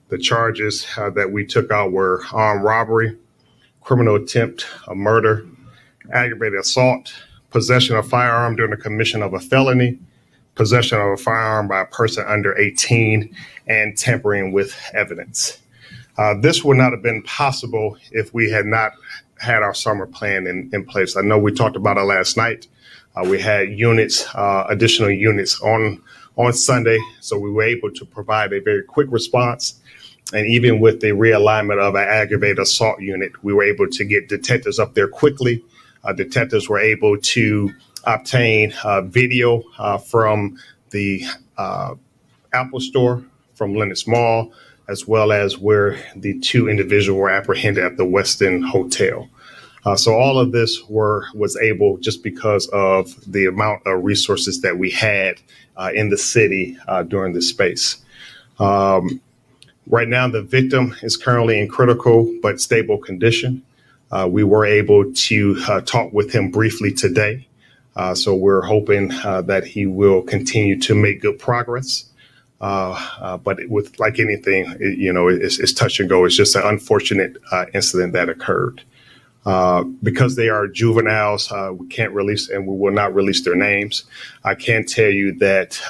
The charges uh, that we took out were armed robbery, criminal attempt, a murder, aggravated assault, possession of firearm during the commission of a felony, possession of a firearm by a person under 18, and tampering with evidence. Uh, this would not have been possible if we had not had our summer plan in, in place. I know we talked about it last night. Uh, we had units, uh, additional units on on Sunday. So we were able to provide a very quick response. And even with the realignment of our aggravated assault unit, we were able to get detectives up there quickly. Uh, detectives were able to obtain uh, video uh, from the Apple Store, from Lenox Mall, as well as where the two individuals were apprehended at the Westin Hotel. Uh, so all of this were was able just because of the amount of resources that we had uh, in the city uh, during this space. Um, right now, the victim is currently in critical but stable condition. Uh, we were able to uh, talk with him briefly today. Uh, so we're hoping uh, that he will continue to make good progress. Uh, uh, but with like anything, it, you know, it's, it's, touch and go. It's just an unfortunate incident that occurred. Because they are juveniles, we can't release and we will not release their names. I can tell you that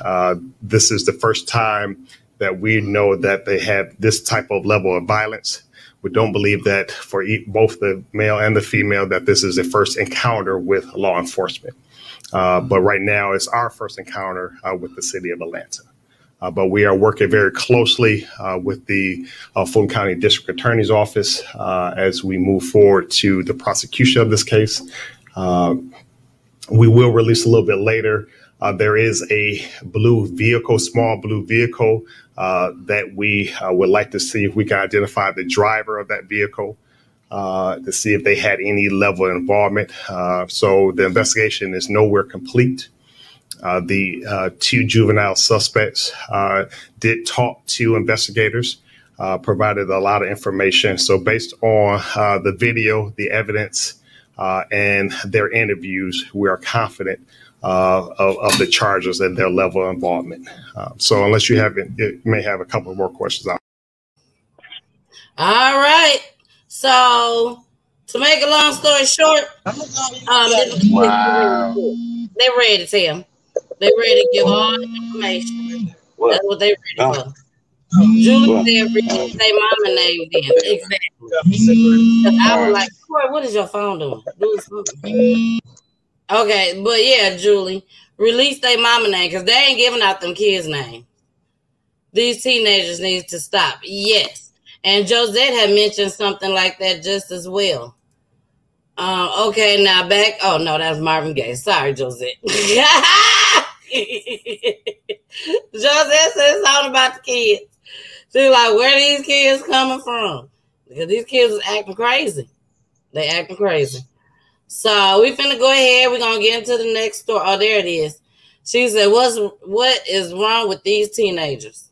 this is the first time that we know that they have this type of level of violence we don't believe that for both the male and the female that this is the first encounter with law enforcement. Uh, but right now, it's our first encounter uh, with the city of Atlanta. Uh, but we are working very closely uh, with the uh, Fulton County District Attorney's Office uh, as we move forward to the prosecution of this case. we will release a little bit later. there is a blue vehicle, small blue vehicle, that we would like to see if we can identify the driver of that vehicle. Uh, to see if they had any level of involvement. Uh, so the investigation is nowhere complete. Uh, the uh, two juvenile suspects uh, did talk to investigators, uh, provided a lot of information. So, based on the video, the evidence, and their interviews, we are confident of, of, the charges and their level of involvement. so, unless you have, you may have a couple more questions. All right. So, to make a long story short, um, wow. they're ready to tell. They ready to give all the information. What? That's what they're ready oh. for. Julie said read say mama name then. Exactly. I was like, Corey, what is your phone doing? Do something. Okay, but yeah, Julie, release their mama name because they ain't giving out them kids' name. These teenagers need to stop. Yes. And Josette had mentioned something like that just as well. Um, okay, now back. Oh no, that's Marvin Gaye. Sorry, Josette. [laughs] Josette said something about the kids. She's like, where these kids coming from? Because these kids is acting crazy. They acting crazy. So we finna go ahead. We're gonna get into the next story. Oh, there it is. She said, What's what is wrong with these teenagers?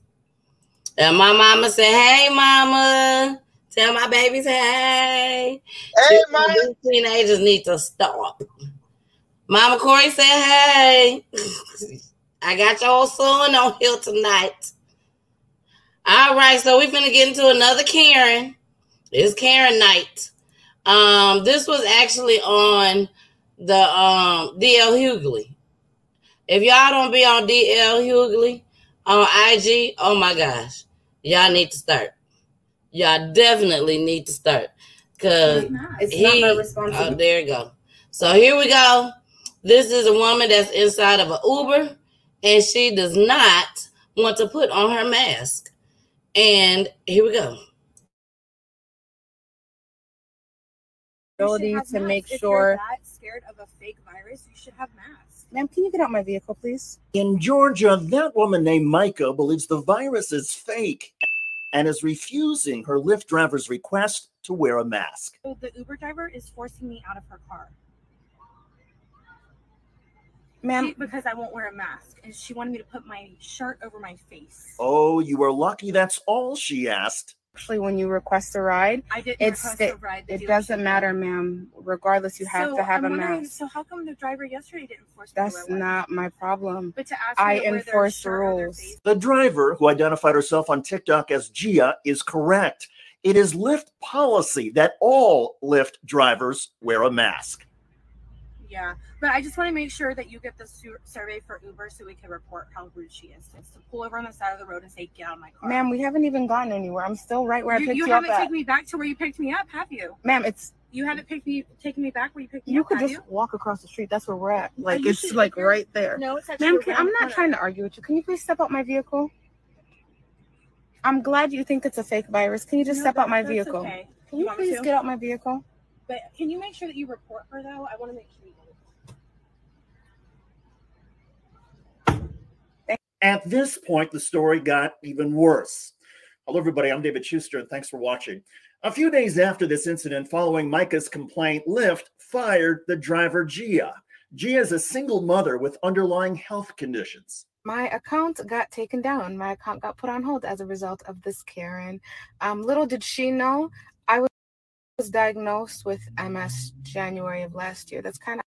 And my mama said, Hey mama, tell my babies hey. Hey, mama. Teenagers need to stop. Mama Corey said, Hey, I got your son on here tonight. All right, so we're gonna get into another Karen. It's Karen night. Um, this was actually on the um DL Hughley. If y'all don't be on DL Hughley on IG, oh my gosh, y'all need to start. Y'all definitely need to start. Cause it's he, not my responsibility. Oh, there you go. So here we go. This is a woman that's inside of an Uber and she does not want to put on her mask. And here we go. Ability to make if sure. You're that scared of a fake virus, you should have masks. Ma'am, can you get out my vehicle, please? In Georgia, that woman named Micah believes the virus is fake and is refusing her Lyft driver's request to wear a mask. So the Uber driver is forcing me out of her car. Ma'am, because I won't wear a mask, and she wanted me to put my shirt over my face. Oh, you are lucky. That's all she asked. Actually, when you request a ride, I didn't it's request sta- a ride. It doesn't matter, ma'am. Regardless, you have So to have I'm a mask. So how come the driver yesterday didn't force me That's to not my problem. But to ask I to wear their enforce the shirt or their rules. The driver, who identified herself on TikTok as Gia, is correct. It is Lyft policy that all Lyft drivers wear a mask. Yeah, but I just want to make sure that you get the su- survey for Uber so we can report how rude she is. It's to pull over on the side of the road and say, "Get out of my car." Ma'am, we haven't even gotten anywhere. I'm still right where you, I picked you up. you, haven't at. taken me back to where you picked me up, have you? Ma'am, it's You haven't picked me, taken me back where you picked me up? You up. could have just walk across the street. That's where we're at. Like you it's like you're- right there. No, it's actually Ma'am, can, I'm not corner. trying to argue with you. Can you please step out my vehicle? I'm glad you think it's a fake virus. Can you just No, step that- out my that's vehicle? okay. Can You you please get out my vehicle? But can you make sure that you report her though? I want to make sure you At this point, the story got even worse. Hello, everybody. I'm David Shuster, and thanks for watching. A few days after this incident, following Micah's complaint, Lyft fired the driver Gia. Gia is a single mother with underlying health conditions. My account got taken down. My account got put on hold as a result of this Karen. Um, little did she know, I was diagnosed with MS January of last year. That's kind of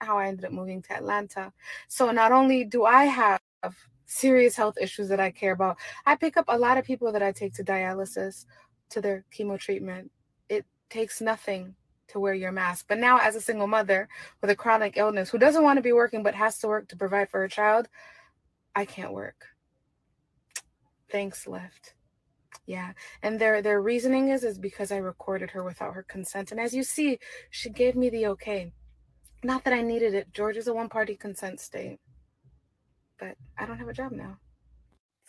how I ended up moving to Atlanta. So not only do I have serious health issues that I care about, I pick up a lot of people that I take to dialysis, to their chemo treatment. It takes nothing to wear your mask. But now, as a single mother with a chronic illness who doesn't want to be working but has to work to provide for her child, I can't work. Thanks, Lyft. Yeah, and their their reasoning is is because I recorded her without her consent, and as you see, she gave me the okay. Not that I needed it. Georgia's a one party consent state, but I don't have a job now.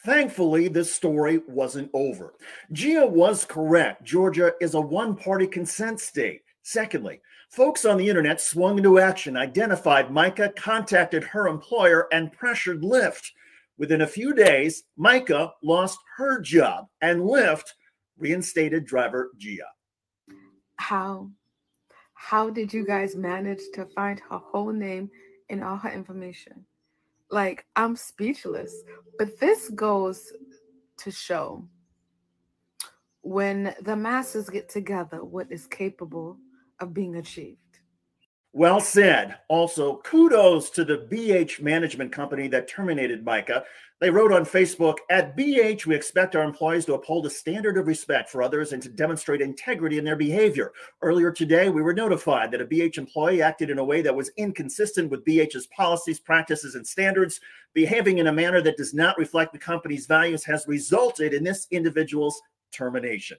Thankfully, this story wasn't over. Gia was correct. Georgia is a one party consent state. Secondly, folks on the internet swung into action, identified Micah, contacted her employer, and pressured Lyft. Within a few days, Micah lost her job, and Lyft reinstated driver Gia. How? How did you guys manage to find her whole name and all her information? Like, I'm speechless. But this goes to show when the masses get together, what is capable of being achieved. Well said. Also, kudos to the BH management company that terminated Micah. They wrote on Facebook At BH, we expect our employees to uphold a standard of respect for others and to demonstrate integrity in their behavior. Earlier today, we were notified that a BH employee acted in a way that was inconsistent with BH's policies, practices, and standards. Behaving in a manner that does not reflect the company's values has resulted in this individual's termination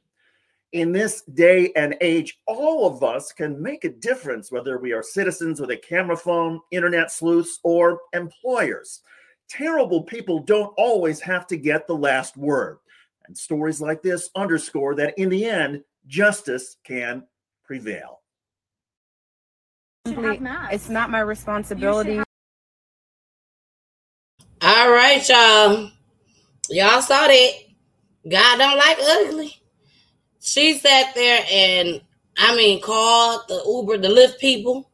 in this day and age, all of us can make a difference, whether we are citizens with a camera phone, internet sleuths, or employers. Terrible people don't always have to get the last word. And stories like this underscore that in the end, justice can prevail. It's not my responsibility. All right, y'all. Y'all saw that. God don't like ugly. She sat there and I mean called the Uber, the Lyft people,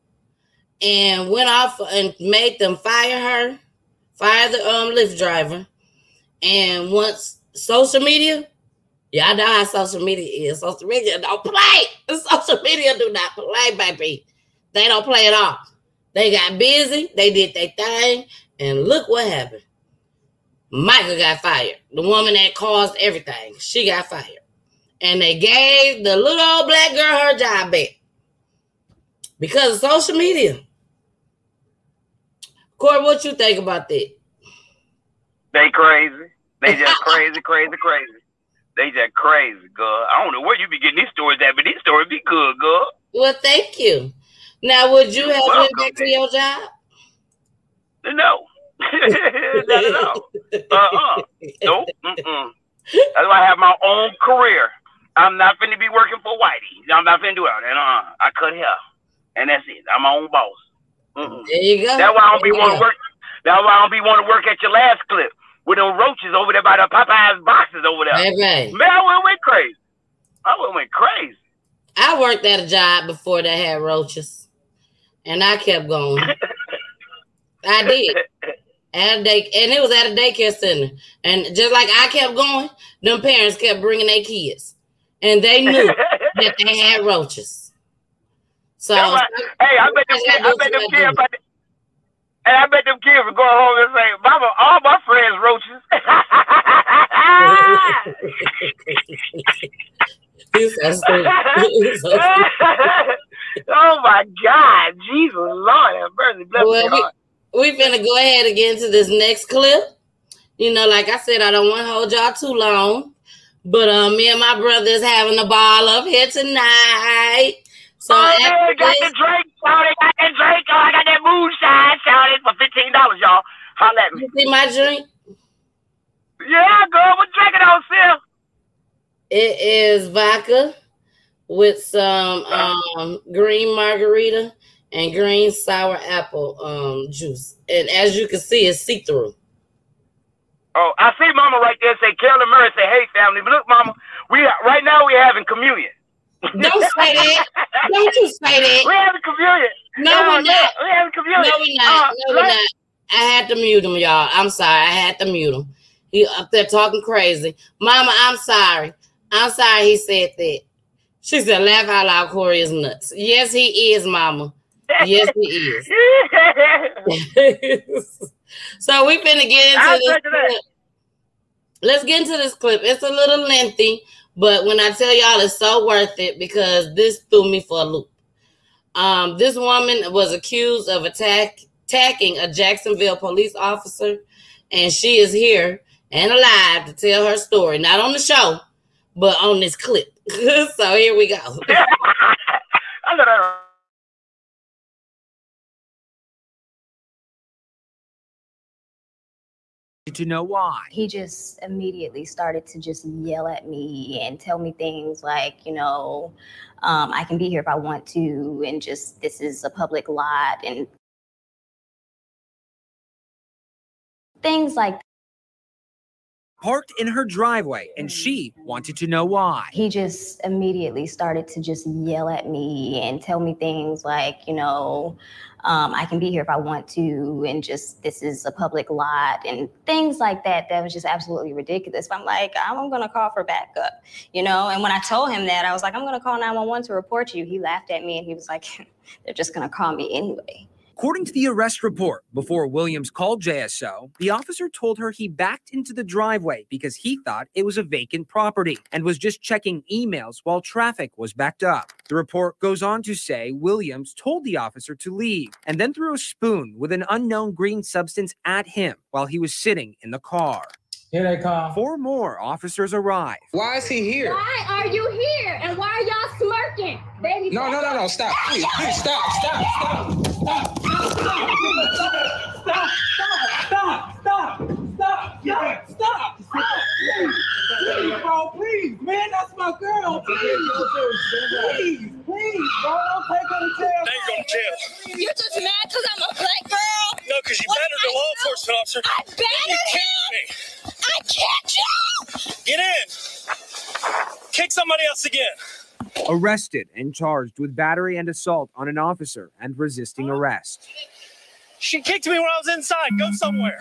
and went off and made them fire her, fire the um Lyft driver. And once social media, y'all know how social media is. Social media don't play. [laughs] Social media do not play, baby. They don't play at all. They got busy, they did their thing, and look what happened. Michael got fired. The woman that caused everything, she got fired. And they gave the little old black girl her job back because of social media. Corey, what you think about that? They crazy. They just crazy, crazy, crazy. They just crazy, girl. I don't know where you be getting these stories at, but these stories be good, girl. Well, thank you. Now, would you have went back to your job? No. [laughs] Not at all. Uh-uh. Nope. Mm-mm. That's why I have my own career. I'm not finna be working for Whitey. I'm not finna do all that. Uh-uh. I cut hair. And that's it. I'm my own boss. Mm-mm. There you go. That's why I don't be want to work. That's why I don't be want to work at your last clip with them roaches over there by the Popeyes boxes over there. Right, right. Man, I went, went crazy. I went, went crazy. I worked at a job before that had roaches, and I kept going. I did. At a day, and it was at a daycare center. And just like I kept going, them parents kept bringing their kids, and they knew [laughs] that they had roaches. So, hey, I bet them kids, I bet them kids, to- hey, I bet them kids would go home and say, "Mama, all my friends roaches." He's so stupid. He's so oh my God, Jesus Lord, have mercy, bless well, me, we, we finna go ahead and get into this next clip. You know, like I said, I don't want to hold y'all too long. But um, me and my brother is having a ball up here tonight. So oh, man, got this- the drink, Shawty. Got that drink. Oh, I got that moonshine, Shawty, for fifteen dollars, y'all. Holla at me. You see my drink? Yeah, girl. What drink it on, Sil? It is vodka with some um, green margarita and green sour apple um, juice. And as you can see, it's see through. Oh, I see Mama right there say Carolyn Murray say, "Hey, family." But look, Mama, we right now we having communion. Don't say that. Don't you say that. We having communion. No, we're not. We having communion. No, we're not. Uh, No, we're not. I had to mute him, y'all. I'm sorry. I had to mute him. He up there talking crazy. Mama, I'm sorry. I'm sorry he said that. She said, laugh out loud, Corey is nuts. Yes, he is, Mama. Yes, he is. [laughs] [laughs] so we finna get I'll into this clip. Let's get into this clip. It's a little lengthy, but when I tell y'all it's so worth it because this threw me for a loop. Um, this woman was accused of attack attacking a Jacksonville police officer, and she is here and alive to tell her story. Not on the show, but on this clip. [laughs] so here we go. [laughs] To know why. he just immediately started to just yell at me and tell me things like, you know, um, I can be here if I want to, and just this is a public lot, and things like Parked in her driveway, and she wanted to know why. he just immediately started to just yell at me and tell me things like, you know, um, I can be here if I want to, and just this is a public lot, and things like that. That was just absolutely ridiculous. But I'm like, I'm gonna call for backup, you know. And when I told him that, I was like, I'm gonna call 911 to report you. He laughed at me and he was like, [laughs] they're just gonna call me anyway. According to the arrest report, before Williams called JSO, the officer told her he backed into the driveway because he thought it was a vacant property and was just checking emails while traffic was backed up. The report goes on to say Williams told the officer to leave and then threw a spoon with an unknown green substance at him while he was sitting in the car. Here they come. Four more officers arrive. Why is he here? Why are you here? And why are y'all smirking? Baby, No, no, no, no, stop. Please, please, stop, stop, stop, stop, stop, stop, stop, stop, stop, stop, yeah, stop, please, please, bro, please, man, that's my girl, please, please, please, bro, don't take her to jail. Now you're going to jail. You're just mad because I'm a black girl? No, because you battered a law enforcement officer. I battered him. I kicked you! Get in. Kick somebody else again. Arrested and charged with battery and assault on an officer and resisting arrest. She kicked me when I was inside. Go somewhere.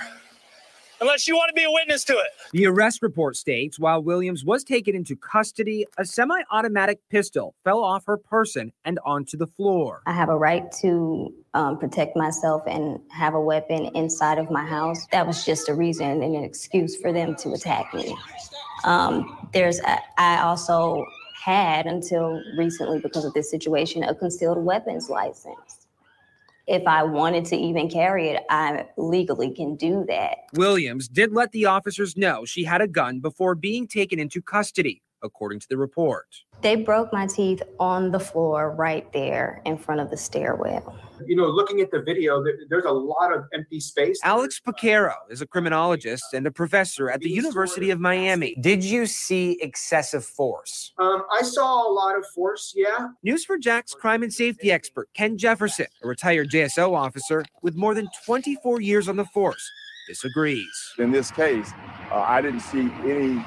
Unless you want to be a witness to it. The arrest report states while Williams was taken into custody, a semi automatic pistol fell off her person and onto the floor. I have a right to um, protect myself and have a weapon inside of my house. That was just a reason and an excuse for them to attack me. Um, there's, a, I also had until recently, because of this situation, a concealed weapons license. If I wanted to even carry it, I legally can do that. Williams did let the officers know she had a gun before being taken into custody, according to the report. They broke my teeth on the floor right there in front of the stairwell. You know, looking at the video, there's a lot of empty space. Alex Piquero is a criminologist and a professor at the University of Miami. Did you see excessive force? Um, I saw a lot of force, yeah. News4Jax crime and safety expert, Ken Jefferson, a retired JSO officer with more than 24 years on the force, disagrees. In this case, uh, I didn't see any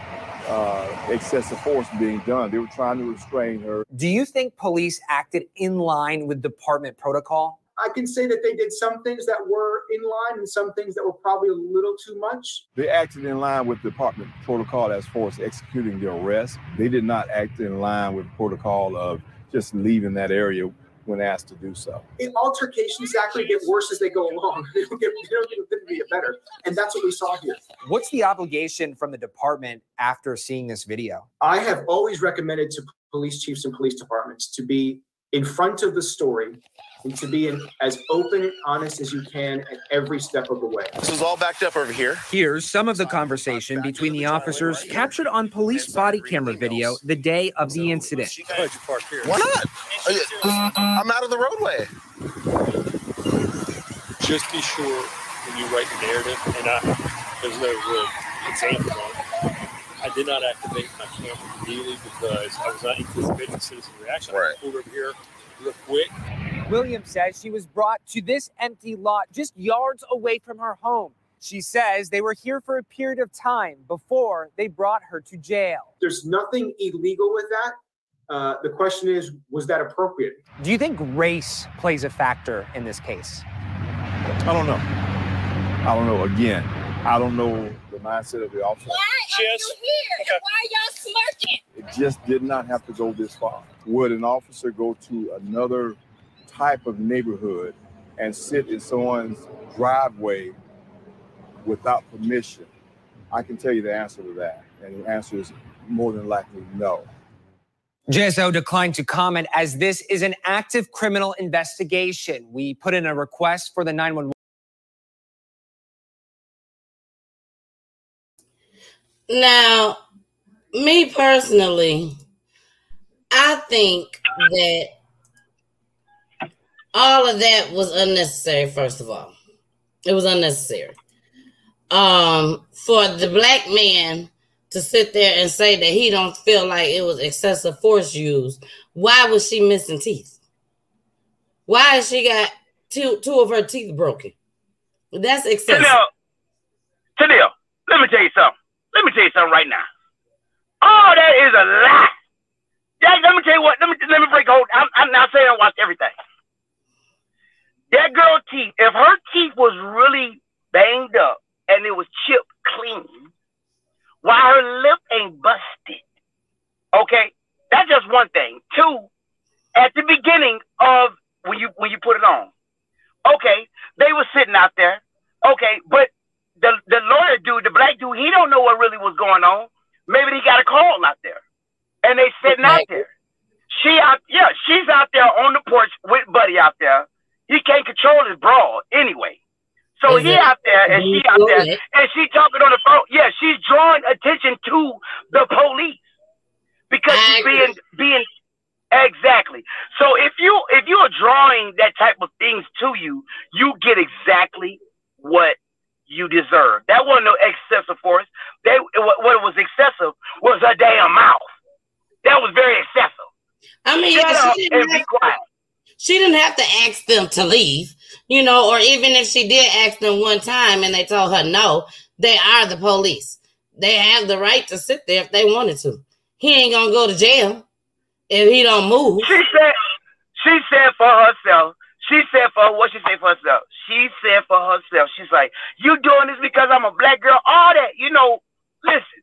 uh, excessive force being done. They were trying to restrain her. Do you think police acted in line with department protocol? I can say that they did some things that were in line and some things that were probably a little too much. They acted in line with department protocol as far as executing the arrest. They did not act in line with protocol of just leaving that area when asked to do so. It, altercations actually get worse as they go along. [laughs] They don't get, they don't get better. And that's what we saw here. What's the obligation from the department after seeing this video? I have always recommended to police chiefs and police departments to be in front of the story and to be in, as open and honest as you can at every step of the way. This is all backed up over here. Here's some of the conversation between the officers captured on police body camera video the day of the incident. Why not? I'm out of the roadway. just be sure when you write the narrative, and I, there's no real example on it. I did not activate my camera immediately because I was not anticipating citizen reaction. I pulled over here real quick. Williams says she was brought to this empty lot just yards away from her home. She says they were here for a period of time before they brought her to jail. There's nothing illegal with that. Uh, the question is, was that appropriate? Do you think race plays a factor in this case? I don't know. I don't know. Again, I don't know the mindset of the officer. Why are you here? Why are y'all smirking? It just did not have to go this far. Would an officer go to another type of neighborhood and sit in someone's driveway without permission? I can tell you the answer to that. And the answer is more than likely no. JSO declined to comment as this is an active criminal investigation. We put in a request for the 911. Now, me personally, I think that all of that was unnecessary, first of all. It was unnecessary. Um, for the black man to sit there and say that he don't feel like it was excessive force used, why was she missing teeth? Why has she got two two of her teeth broken? That's excessive. Tennille, let me tell you something. Let me tell you something right now. Oh, that is a lie. That, let me tell you what. Let me let me break hold. I'm, I'm not saying I watched everything. That girl teeth, if her teeth was really banged up and it was chipped clean, why her lip ain't busted? Okay, that's just one thing. Two, at the beginning of when you when you put it on, okay, they were sitting out there. Okay, but the the lawyer dude, the black dude, he don't know what really was going on. Maybe he got a call out there, and they sitting out there. She out, yeah, she's out there on the porch with Buddy out there. He can't control his brawl anyway. So Is he it- out there and she out there Okay. and she talking on the phone. Yeah, she's drawing attention to the police because she's being being exactly. So if you if you are drawing that type of things to you, you get exactly what you deserve. That wasn't no excessive force. They what, was excessive was her damn mouth. That was very excessive. I mean, Shut she didn't have quiet. She didn't have to ask them to leave, you know, or even if she did ask them one time and they told her no, they are the police. They have the right to sit there if they wanted to. He ain't gonna go to jail if he don't move. She said she said for herself. She said for what she said for herself. She said for herself. She's like, "You doing this because I'm a black girl? All that, you know." Listen,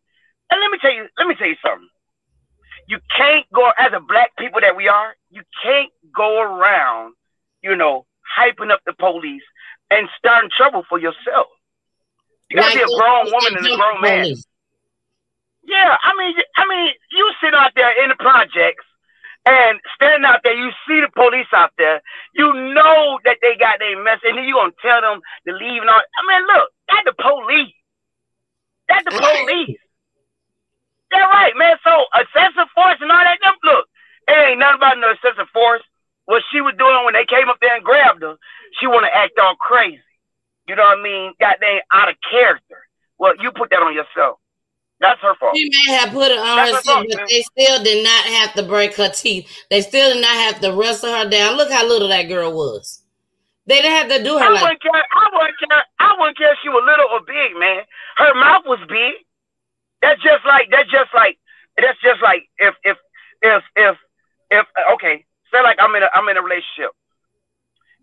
and let me tell you. Let me tell you something. You can't go as a black people that we are. You can't go around, you know, hyping up the police and starting trouble for yourself. You gotta be a grown woman and a grown man. Yeah, I mean, I mean, you sit out there in the projects and standing out there, you see the police out there, you know that they got their mess, and then you gonna tell them to leave and all. I mean, look, that's the police. That's the police. Yeah, right, man. So excessive force and all that. Them, look, it ain't nothing about no excessive force. What she was doing when they came up there and grabbed her, she want to act all crazy. You know what I mean? Goddamn out of character. Well, you put that on yourself. That's her fault. She may have put it on That's her herself, but they still did not have to break her teeth. They still did not have to wrestle her down. Look how little that girl was. They didn't have to do her I like wouldn't care. I wouldn't care. I wouldn't care if she was little or big, man. Her mouth was big. That's just like. That's just like. That's just like if if if if if okay. Say like I'm in a I'm in a relationship,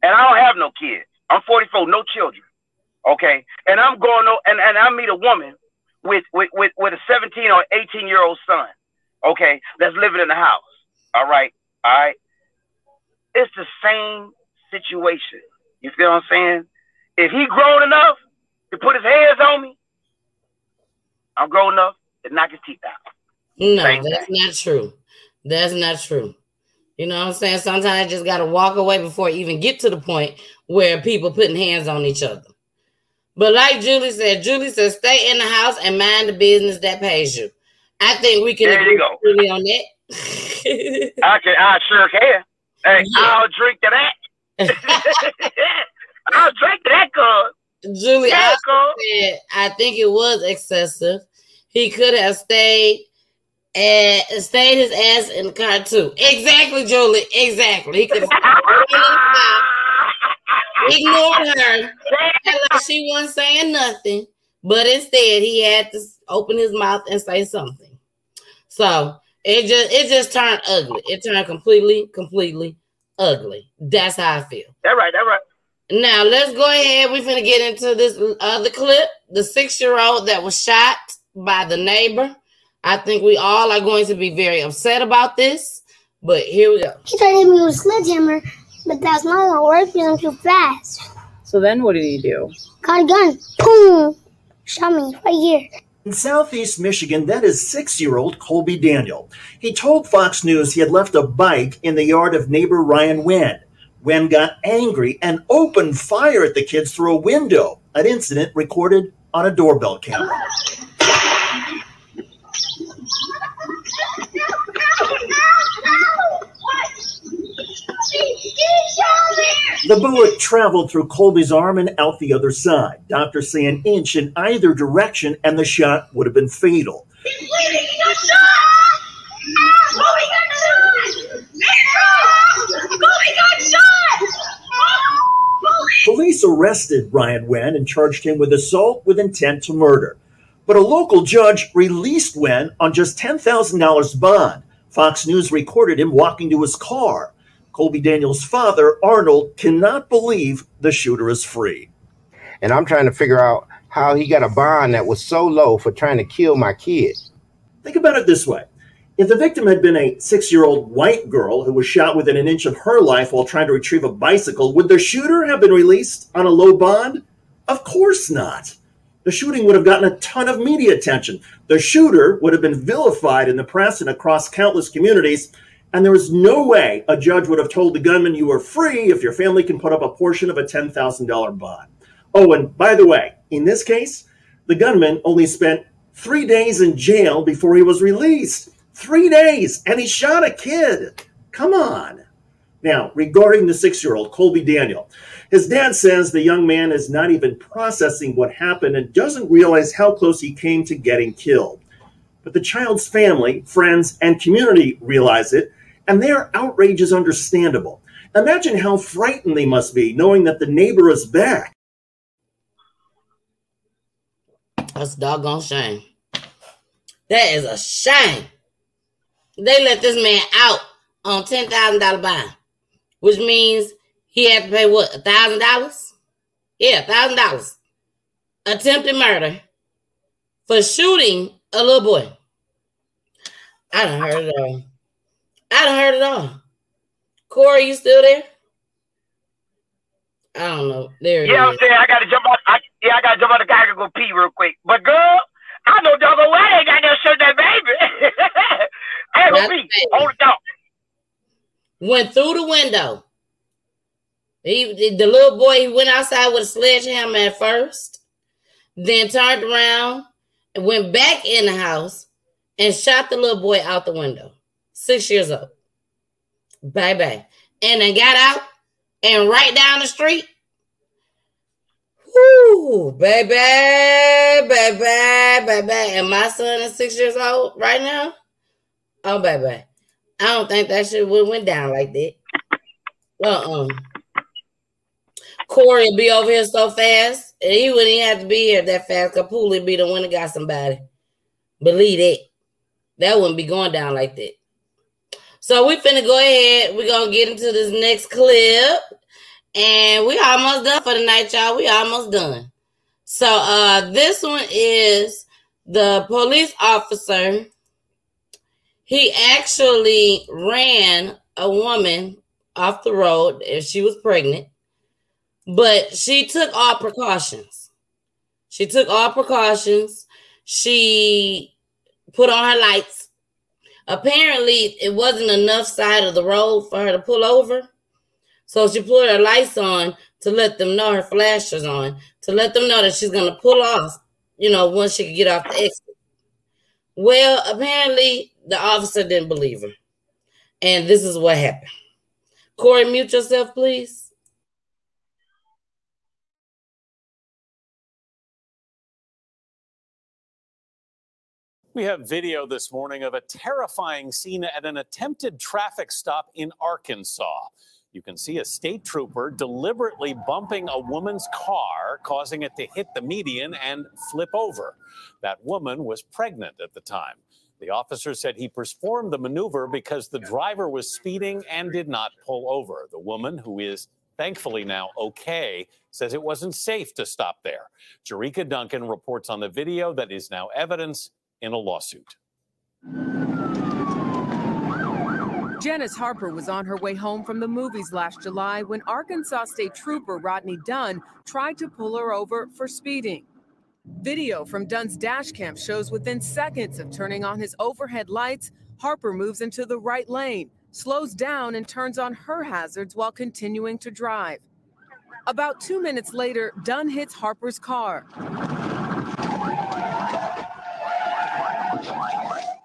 and I don't have no kids. I'm 44, no children. Okay, and I'm going o- and and I meet a woman with with with, with a 17 or 18 year old son. Okay, that's living in the house. All right, all right. It's the same situation. You feel what I'm saying? If he grown enough to put his hands on me, I'm grown enough to knock his teeth out. No, Same that's not true. That's not true. You know what I'm saying? Sometimes I just gotta walk away before you even get to the point where people putting hands on each other. But like Julie said, Julie said, stay in the house and mind the business that pays you. I think we can There agree you go. Julie on that. [laughs] I can, I sure can. Hey, I'll drink to that. [laughs] I'll drink to that, cuz. Julie Yeah, also said, I think it was excessive. He could have stayed and stayed his ass in the car too. Exactly, Julie. Exactly. He could have ignored her, act like she wasn't saying nothing, but instead he had to open his mouth and say something. So it just it just turned ugly. It turned completely, completely ugly. That's how I feel. That right, that right. Now let's go ahead. We're gonna get into this other clip. The six-year-old that was shot by the neighbor. I think we all are going to be very upset about this. But here we go. He tried to hit me with a sledgehammer, but that's not gonna work because I'm too fast. So then what did he do? Got a gun. Boom! Shot me right here. In southeast Michigan, that is six year old Colby Daniel. He told Fox News he had left a bike in the yard of neighbor Ryan Wen. Wen got angry and opened fire at the kids through a window, an incident recorded on a doorbell camera. The bullet traveled through Colby's arm and out the other side. Doctors say an inch in either direction, and the shot would have been fatal. Police arrested Ryan Wen and charged him with assault with intent to murder. But a local judge released Wen on just $10,000 bond. Fox News recorded him walking to his car. Colby Daniels' father, Arnold, cannot believe the shooter is free. And I'm trying to figure out how he got a bond that was so low for trying to kill my kid. Think about it this way. If the victim had been a six year old white girl who was shot within an inch of her life while trying to retrieve a bicycle, would the shooter have been released on a low bond? Of course not. The shooting would have gotten a ton of media attention. The shooter would have been vilified in the press and across countless communities. And there was no way a judge would have told the gunman you are free if your family can put up a portion of a $10,000 bond. Oh, and by the way, in this case, the gunman only spent three days in jail before he was released. Three days, and he shot a kid. Come on. Now, regarding the six year old, Colby Daniel, his dad says the young man is not even processing what happened and doesn't realize how close he came to getting killed. But the child's family, friends, and community realize it, and their outrage is understandable. Imagine how frightened they must be knowing that the neighbor is back. That's doggone shame. That is a shame. They let this man out on ten thousand dollar bond, which means he had to pay what a thousand dollars? Yeah, thousand dollars. Attempted murder for shooting a little boy. I done heard all. I don't heard it all. Corey, you still there? I don't know. There Yeah, I'm saying I gotta jump out. I, yeah, I gotta jump out the car and go pee real quick. But girl, I know well I ain't got no shirt that baby. I gonna pee. Hold it down. went through the window. He, the little boy, he went outside with a sledgehammer at first, then turned around and went back in the house and shot the little boy out the window. Six years old. Bye. And then got out and right down the street. Whoo, baby, baby, baby. And my son is six years old right now. Oh, baby. I don't think that shit would went down like that. Uh-uh. Corey will be over here so fast. And he wouldn't even have to be here that fast. Pooley be the one that got somebody. Believe it. That wouldn't be going down like that. So we finna go ahead. We're gonna get into this next clip. And we almost done for the night, y'all. We almost done. So uh this one is the police officer. He actually ran a woman off the road if she was pregnant, but she took all precautions. She took all precautions. She put on her lights. Apparently, it wasn't enough side of the road for her to pull over. So she put her lights on to let them know her flashers on, to let them know that she's gonna pull off, you know, once she could get off the exit. Well, apparently the officer didn't believe her. And this is what happened. Corey, mute yourself, please. We have video this morning of a terrifying scene at an attempted traffic stop in Arkansas. You can see a state trooper deliberately bumping a woman's car, causing it to hit the median and flip over. That woman was pregnant at the time. The officer said he performed the maneuver because the driver was speeding and did not pull over. The woman, who is thankfully now okay, says it wasn't safe to stop there. Jericka Duncan reports on the video that is now evidence in a lawsuit. Janice Harper was on her way home from the movies last July when Arkansas State Trooper Rodney Dunn tried to pull her over for speeding. Video from Dunn's dash cam shows within seconds of turning on his overhead lights, Harper moves into the right lane, slows down, and turns on her hazards while continuing to drive. About two minutes later, Dunn hits Harper's car.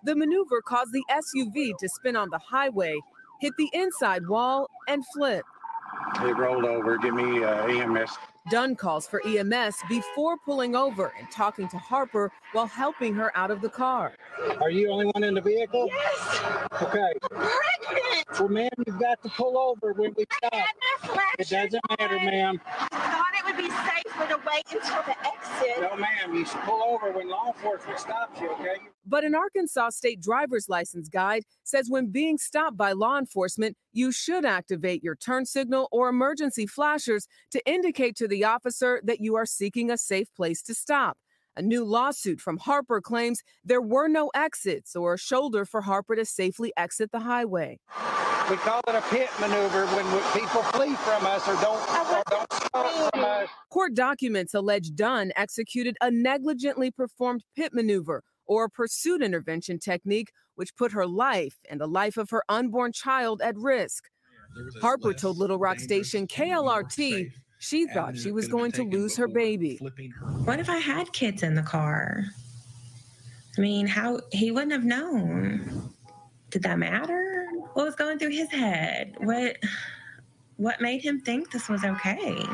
The maneuver caused the SUV to spin on the highway, hit the inside wall, and flip. It rolled over. Give me uh, EMS. Dunn calls for EMS before pulling over and talking to Harper while helping her out of the car. Are you the only one in the vehicle? Yes. Okay. Pregnant. Well, ma'am, you've got to pull over when we I stop. had my. It doesn't matter, ma'am. Thought it would be safer to wait until the exit. No, ma'am. You should pull over when law enforcement stops you, okay? But an Arkansas state driver's license guide says when being stopped by law enforcement, you should activate your turn signal or emergency flashers to indicate to the officer that you are seeking a safe place to stop. A new lawsuit from Harper claims there were no exits or a shoulder for Harper to safely exit the highway. We call it a pit maneuver when people flee from us or don't, or don't stop from us. Court documents allege Dunn executed a negligently performed pit maneuver or pursuit intervention technique, which put her life and the life of her unborn child at risk. Harper told Little Rock station KLRT she thought she was going to lose her baby. Her. What if I had kids in the car? I mean, how he wouldn't have known. Did that matter? What was going through his head? What what made him think this was okay?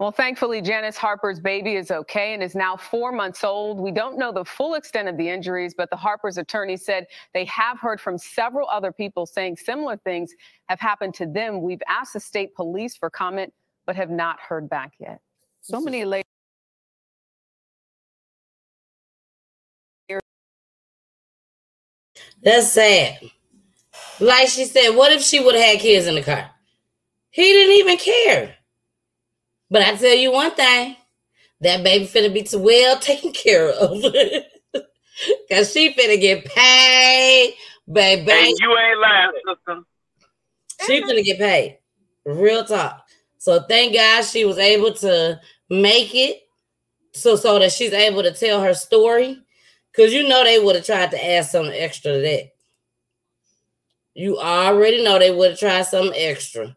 Well, thankfully, Janice Harper's baby is okay and is now four months old. We don't know the full extent of the injuries, but the Harper's attorney said they have heard from several other people saying similar things have happened to them. We've asked the state police for comment, but have not heard back yet. So many ladies. That's sad. Like she said, what if she would have had kids in the car? He didn't even care. But I tell you one thing, that baby finna be too well taken care of. [laughs] Cause she finna get paid, baby. And you ain't lying, sister. She uh-huh. finna get paid. Real talk. So thank God she was able to make it so so that she's able to tell her story. Cause you know they would have tried to add something extra to that. You already know they would have tried something extra.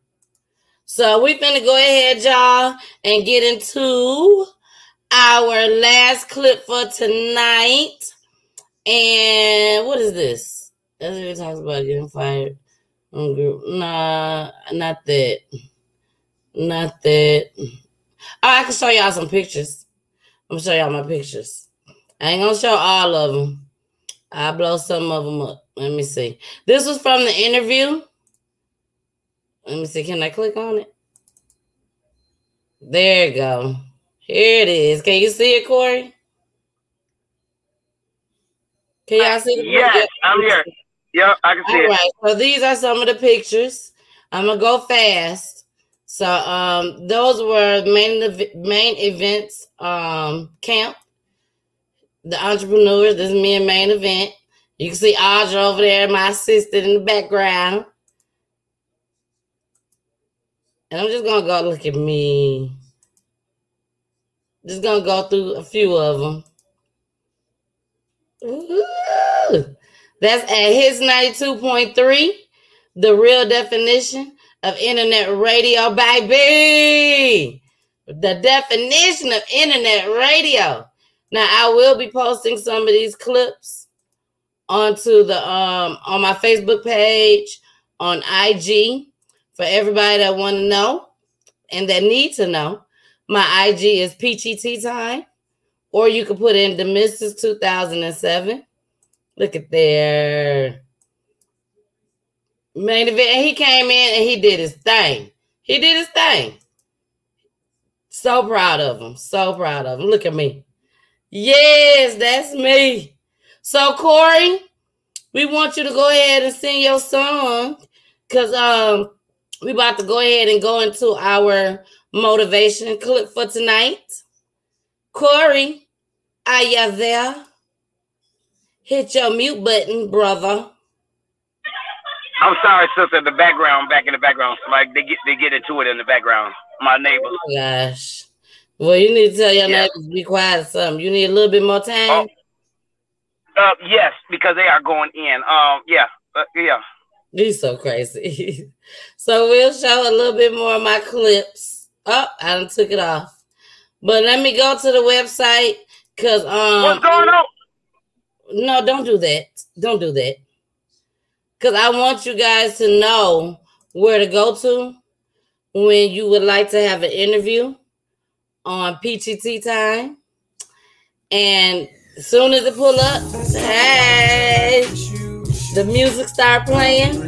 So we finna go ahead, y'all, and get into our last clip for tonight. And what is this? That's what it talks about getting fired. Nah, not that. Not that. Oh, I can show y'all some pictures. I'm gonna show y'all my pictures. I ain't gonna show all of them. I'll blow some of them up. Let me see. This was from the interview. Let me see. Can I click on it? There you go. Here it is. Can you see it, Corey? Can y'all see the Yes, I'm here. Yep, I can see All it. right. So these are some of the pictures. I'm gonna go fast. So um, those were main main events um camp. The entrepreneurs. This is me and main event. You can see Audra over there, my assistant in the background. And I'm just gonna go look at me. Just gonna go through a few of them. Ooh, That's at Hits 92.3, the real definition of internet radio, baby. The definition of internet radio. Now I will be posting some of these clips onto the um on my Facebook page, on IG for everybody that want to know and that need to know. My IG is Peachy Tea Tyme, or you can put in the Mrs. 2007. Look at there. Main event. And he came in and he did his thing. He did his thing. So proud of him. So proud of him. Look at me. Yes, that's me. So Corey, we want you to go ahead and sing your song because um we about to go ahead and go into our motivation clip for tonight. Corey, are you there? Hit your mute button, brother. I'm sorry, sister. The background, back in the background, like they get they get into it in the background. My neighbors. Oh gosh. Well, you need to tell your Yeah. neighbors to be quiet or something. You need a little bit more time. Uh, yes, because they are going in. Um, yeah, uh, yeah. He's so crazy. [laughs] so we'll show a little bit more of my clips. Oh, I done took it off. But let me go to the website because um What's going on? No, don't do that. Don't do that. Because I want you guys to know where to go to when you would like to have an interview on Peachy Tea Tyme. And as soon as it pull up, hey, the music start playing.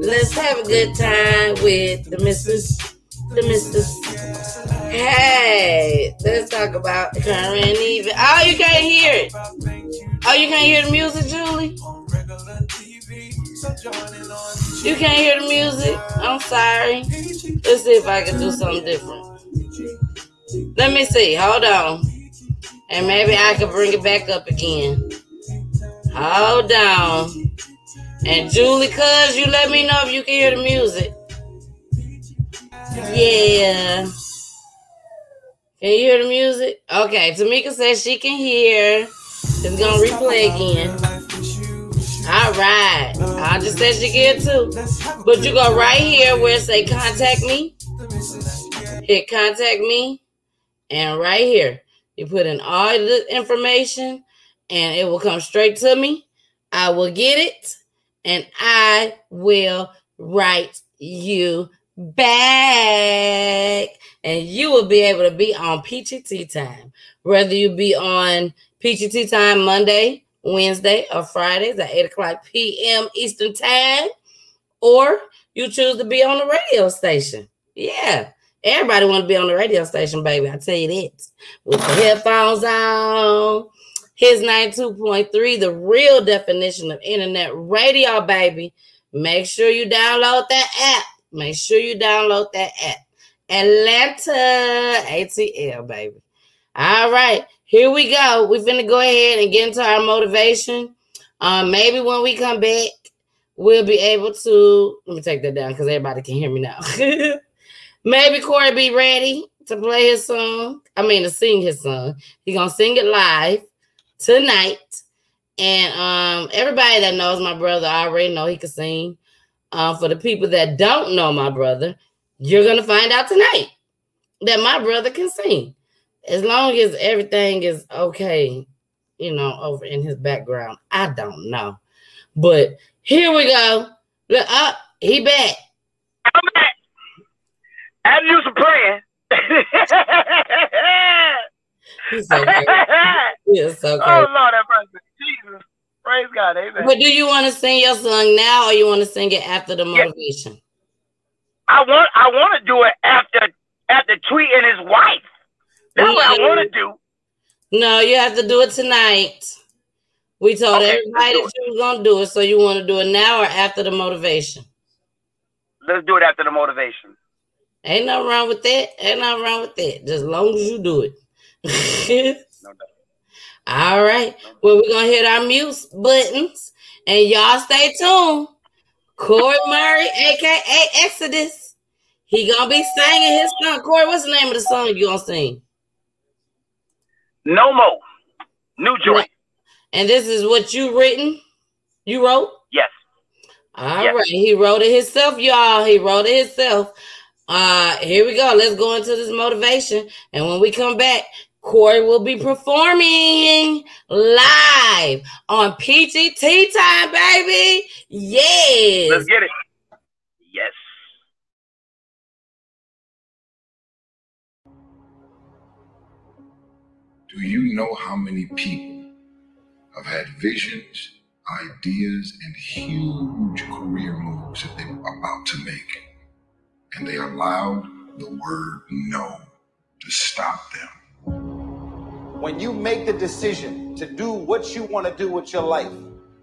Let's have a good time with the missus, the missus. Hey, let's talk about current even. Oh, you can't hear it. Oh, you can't hear the music, Julie? You can't hear the music? I'm sorry. Let's see if I can do something different. Let me see. Hold on. And maybe I can bring it back up again. Hold down. And Julie, cuz you let me know if you can hear the music. Yeah. Can you hear the music? Okay, Tamika says she can hear. It's gonna replay again. All right. I just said she can too. But you go right here where it say contact me. Hit contact me. And right here, you put in all the information and it will come straight to me. I will get it and I will write you back. And you will be able to be on Peachy Tea Tyme. Whether you be on Peachy Tea Tyme Monday, Wednesday, or Fridays at 8 o'clock p.m. Eastern time, or you choose to be on the radio station. Yeah. Everybody want to be on the radio station, baby. I tell you that. With the headphones on. Hits 92.3, the real definition of internet radio, baby. Make sure you download that app. Make sure you download that app. Atlanta ATL, baby. All right, here we go. We're gonna go ahead and get into our motivation. Um, maybe when we come back, we'll be able to let me take that down because everybody can hear me now. [laughs] maybe Corey be ready to play his song. I mean to sing his song. He gonna sing it live tonight. And um, everybody that knows my brother I already know he can sing. Um, for the people that don't know my brother, you're gonna find out tonight that my brother can sing. As long as everything is okay, you know, over in his background. I don't know. But here we go. Look up, he back. I do some praying. [laughs] He's so good. He is so [laughs] oh. Lord, have mercy. Jesus, praise God, Amen. But do you want to sing your song now or you want to sing it after the motivation? I want, I want to do it after, after tweeting his wife. That's what I want to do. No, you have to do it tonight. We told Okay, everybody that you was gonna do it, so you want to do it now or after the motivation? Let's do it after the motivation. Ain't nothing wrong with that. Ain't nothing wrong with that. Just as long as you do it. [laughs] All right. Well, we're gonna hit our mute buttons, and y'all stay tuned. Corey Murray, aka Exodus, he gonna be singing his song. Corey, what's the name of the song you gonna sing? No more. New joint. And this is what you written. You wrote? Yes. All Yes. right, he wrote it himself, y'all. He wrote it himself. Uh, here we go. Let's go into this motivation, and when we come back, Corey will be performing live on Peachy Tea Tyme, baby. Yes. Let's get it. Yes. Do you know how many people have had visions, ideas, and huge career moves that they were about to make, and they allowed the word no to stop them? When you make the decision to do what you want to do with your life,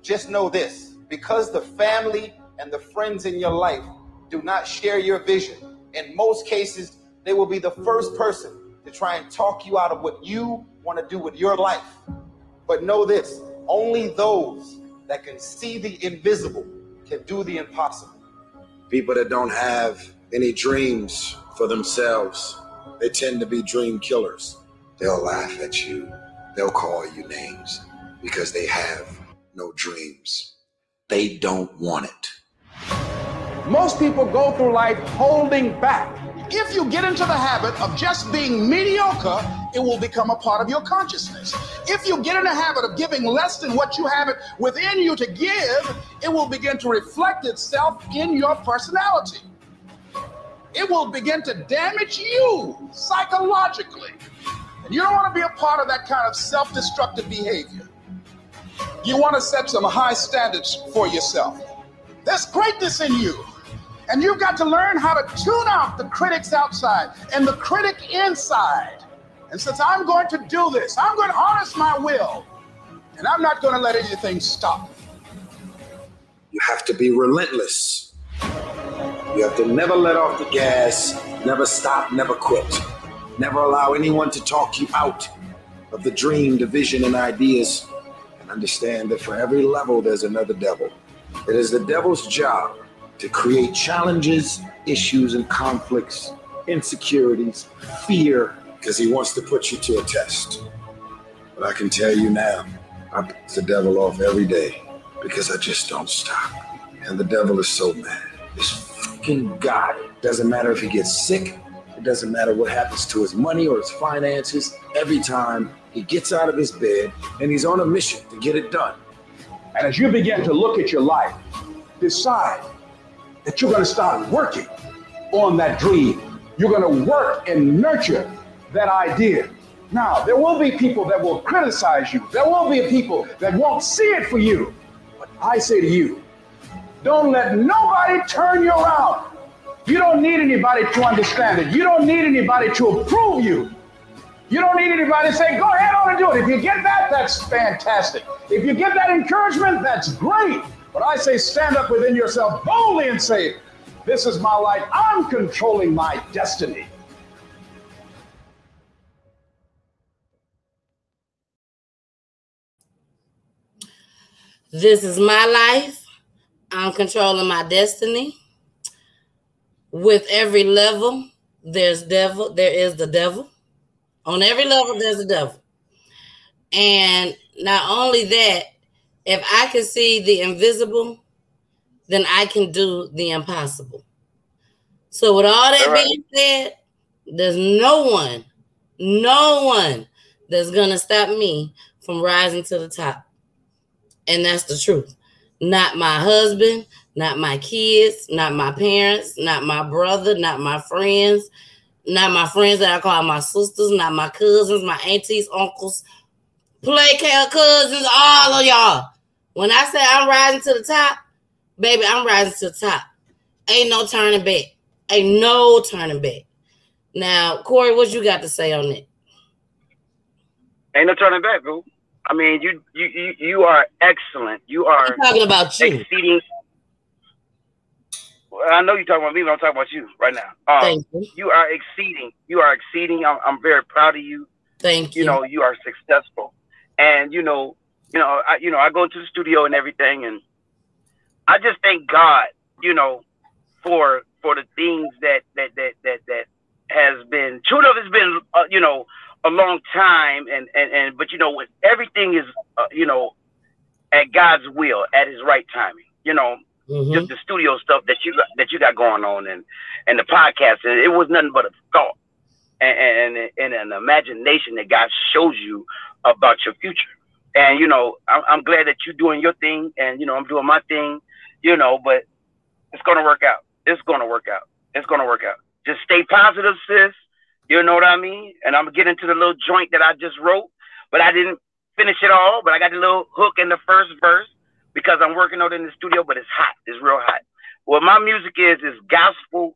just know this because the family and the friends in your life do not share your vision, in most cases, they will be the first person to try and talk you out of what you want to do with your life. But know this only those that can see the invisible can do the impossible. People that don't have any dreams for themselves, they tend to be dream killers. They'll laugh at you, they'll call you names because they have no dreams. They don't want it. Most people go through life holding back. If you get into the habit of just being mediocre, it will become a part of your consciousness. If you get in the habit of giving less than what you have it within you to give, it will begin to reflect itself in your personality. It will begin to damage you psychologically. And you don't want to be a part of that kind of self destructive behavior. You want to set some high standards for yourself. There's greatness in you. And you've got to learn how to tune out the critics outside and the critic inside. And since I'm going to do this, I'm going to harness my will. And I'm not going to let anything stop. You have to be relentless. You have to never let off the gas, never stop, never quit. Never allow anyone to talk you out of the dream, the vision, and ideas. And understand that for every level, there's another devil. It is the devil's job to create challenges, issues, and conflicts, insecurities, fear, because he wants to put you to a test. But I can tell you now, I piss the devil off every day because I just don't stop. And the devil is so mad. This fucking guy. Doesn't matter if he gets sick, it doesn't matter what happens to his money or his finances. Every time he gets out of his bed and he's on a mission to get it done. And as you begin to look at your life, decide that you're going to start working on that dream. You're going to work and nurture that idea. Now, there will be people that will criticize you. There will be people that won't see it for you. But I say to you, don't let nobody turn you around. You don't need anybody to understand it. You don't need anybody to approve you. You don't need anybody to say, go ahead on and do it. If you get that, that's fantastic. If you get that encouragement, that's great. But I say, stand up within yourself boldly and say, this is my life. I'm controlling my destiny. This is my life. I'm controlling my destiny. With every level, there's devil. There is the devil. On every level, there's a devil. And not only that, if I can see the invisible, then I can do the impossible. So, with all that All right. being said, there's no one, no one that's gonna stop me from rising to the top. And that's the truth. Not my husband, not my kids, not my parents, not my brother, not my friends, not my friends that I call my sisters, not my cousins, my aunties, uncles, play care cousins, all of y'all. When I say I'm rising to the top, baby, I'm rising to the top. Ain't no turning back. Ain't no turning back. Now, Corey, what you got to say on it? Ain't no turning back, boo. I mean, you you you, you are excellent. You are I'm talking about you. exceeding. I know you're talking about me, but I'm talking about you right now. Um, Thank you. You are exceeding. You are exceeding. I'm, I'm very proud of you. Thank you. You know, you are successful, and you know, you know, I, you know, I go to the studio and everything, and I just thank God, you know, for for the things that that that that that has been. True enough, it's been, uh, you know, a long time, and and and but you know, everything is, uh, you know, at God's will at His right timing. You know, Mhm. just the studio stuff that you got, that you got going on and and the podcast. and It was nothing but a thought and and, and an imagination that God shows you about your future. And you know, I'm, I'm glad that you're doing your thing, and you know, I'm doing my thing. You know, but it's gonna work out. It's gonna work out. It's gonna work out. Just stay positive, sis. You know what I mean? And I'm gonna get into the little joint that I just wrote, but I didn't finish it all. But I got the little hook in the first verse because I'm working on it in the studio. But it's hot. It's real hot. What my music is is gospel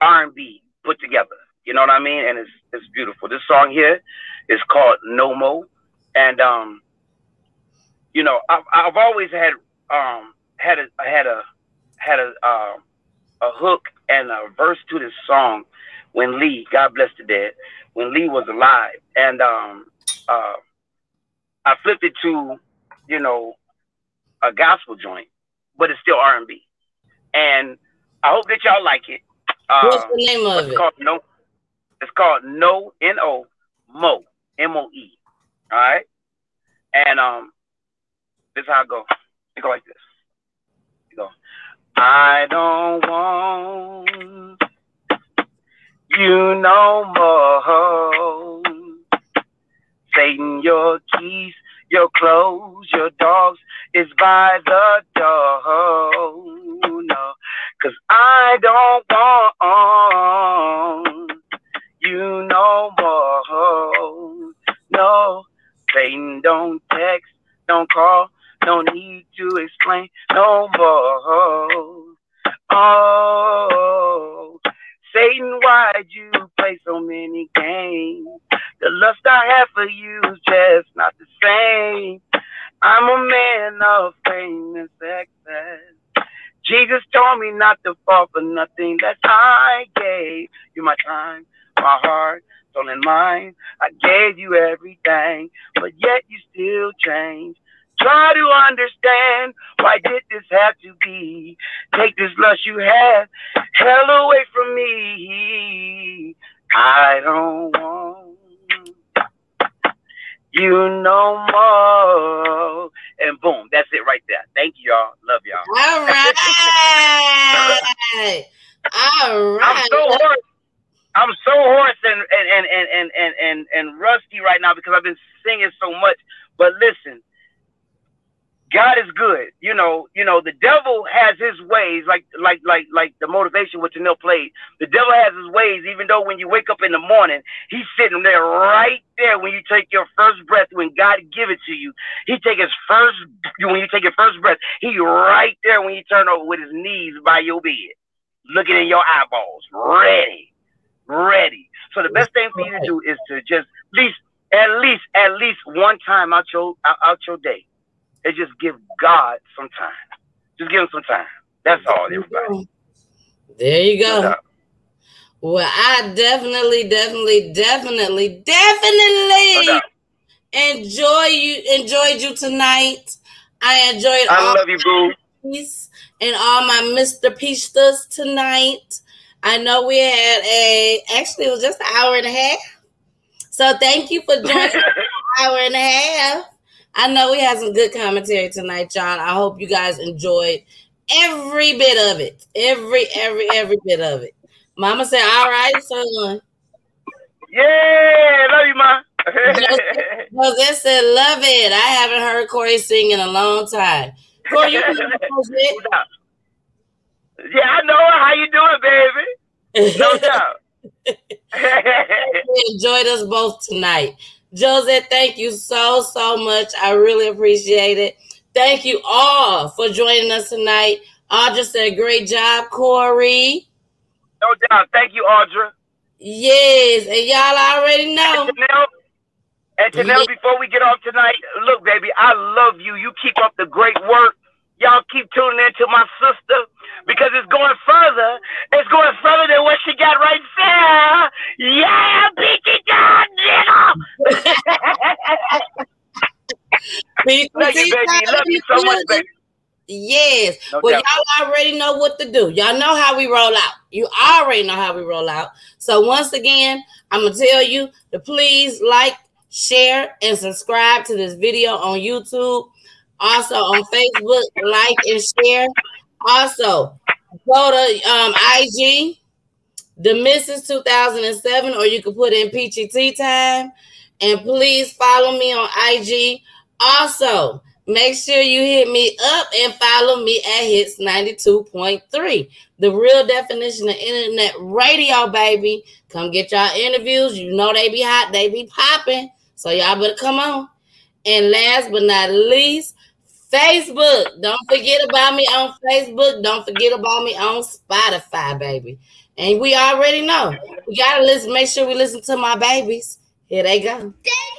R&B put together. You know what I mean? And it's it's beautiful. This song here is called No Mo, and um, you know, I've, I've always had um had a had a had a uh, a hook and a verse to this song when Lee, God bless the dead, when Lee was alive, and um uh I flipped it to you know a gospel joint, but it's still R and B, and I hope that y'all like it. Uh, What's the name of it's it? Called no, it's called No N O Mo M O E. All right, and um, this is how I go. It go like this. You go. I don't want you no more. Satan, your keys, your clothes, your dogs is by the door. No, cause I don't want you no more. No, Satan, don't text, don't call, no need to explain no more. Oh, Satan, why'd you play so many games? The lust I have for you is just not the same. I'm a man of fame and success. Jesus told me not to fall for nothing that I gave you my time, my heart, soul, and mind. I gave you everything, but yet you still change. Try to understand why did this have to be? Take this lust you have, hell away from me. I don't want you no more. And boom, that's it right there. Thank you, y'all. Love y'all. All [laughs] right. All right. I'm so hoarse. I'm so hoarse and and, and, and, and, and, and and rusty right now because I've been singing so much. But listen, God is good. You know, you know, the devil has his ways, like like like like the motivation which Janelle played. The devil has his ways, even though when you wake up in the morning, he's sitting there right there when you take your first breath, when God give it to you. He take his first when you take your first breath, he right there when you turn over with his knees by your bed, looking in your eyeballs, ready, ready. So the best thing for you to do is to just at least at least at least one time out your out your day and just give God some time. Just give him some time. That's all, everybody. There you go. Well, I definitely, definitely, definitely, definitely enjoy you enjoyed you tonight. I enjoyed I all love you, boo. Peace and all my Mr. Pistas tonight. I know we had a actually it was just an hour and a half. So thank you for joining [laughs] us an hour and a half. I know we had some good commentary tonight, y'all. I hope you guys enjoyed every bit of it. Every, every, every bit of it. Mama said, all right, son. Yeah, love you, ma. Josette said, love it. I haven't heard Corey sing in a long time. Corey, you Josette? [laughs] yeah, I know her. How you doing, baby? No [laughs] doubt. Enjoyed us both tonight. Josette, thank you so, so much. I really appreciate it. Thank you all for joining us tonight. Audra said, great job, Corey. No doubt. Thank you, Audra. Yes, and y'all already know. And Janelle, and Janelle, before we get off tonight, look, baby, I love you. You keep up the great work. Y'all keep tuning in to my sister because it's going further. It's going further than what she got right there. Yeah, it down, nigga. Love you, baby. Love you so much, baby. Yes. No well, doubt. y'all already know what to do. Y'all know how we roll out. You already know how we roll out. So once again, I'm gonna tell you to please like, share, and subscribe to this video on YouTube. Also on Facebook, like and share. Also, go to um, IG, the Mrs. 2007, or you can put in Tea Time. And please follow me on IG. Also, make sure you hit me up and follow me at Hits 92.3. The real definition of internet radio, baby. Come get y'all interviews. You know they be hot, they be popping. So y'all better come on. And last but not least, Facebook. Don't forget about me on Facebook. Don't forget about me on Spotify, baby. And we already know we gotta listen. Make sure we listen to my babies. Here they go. Thank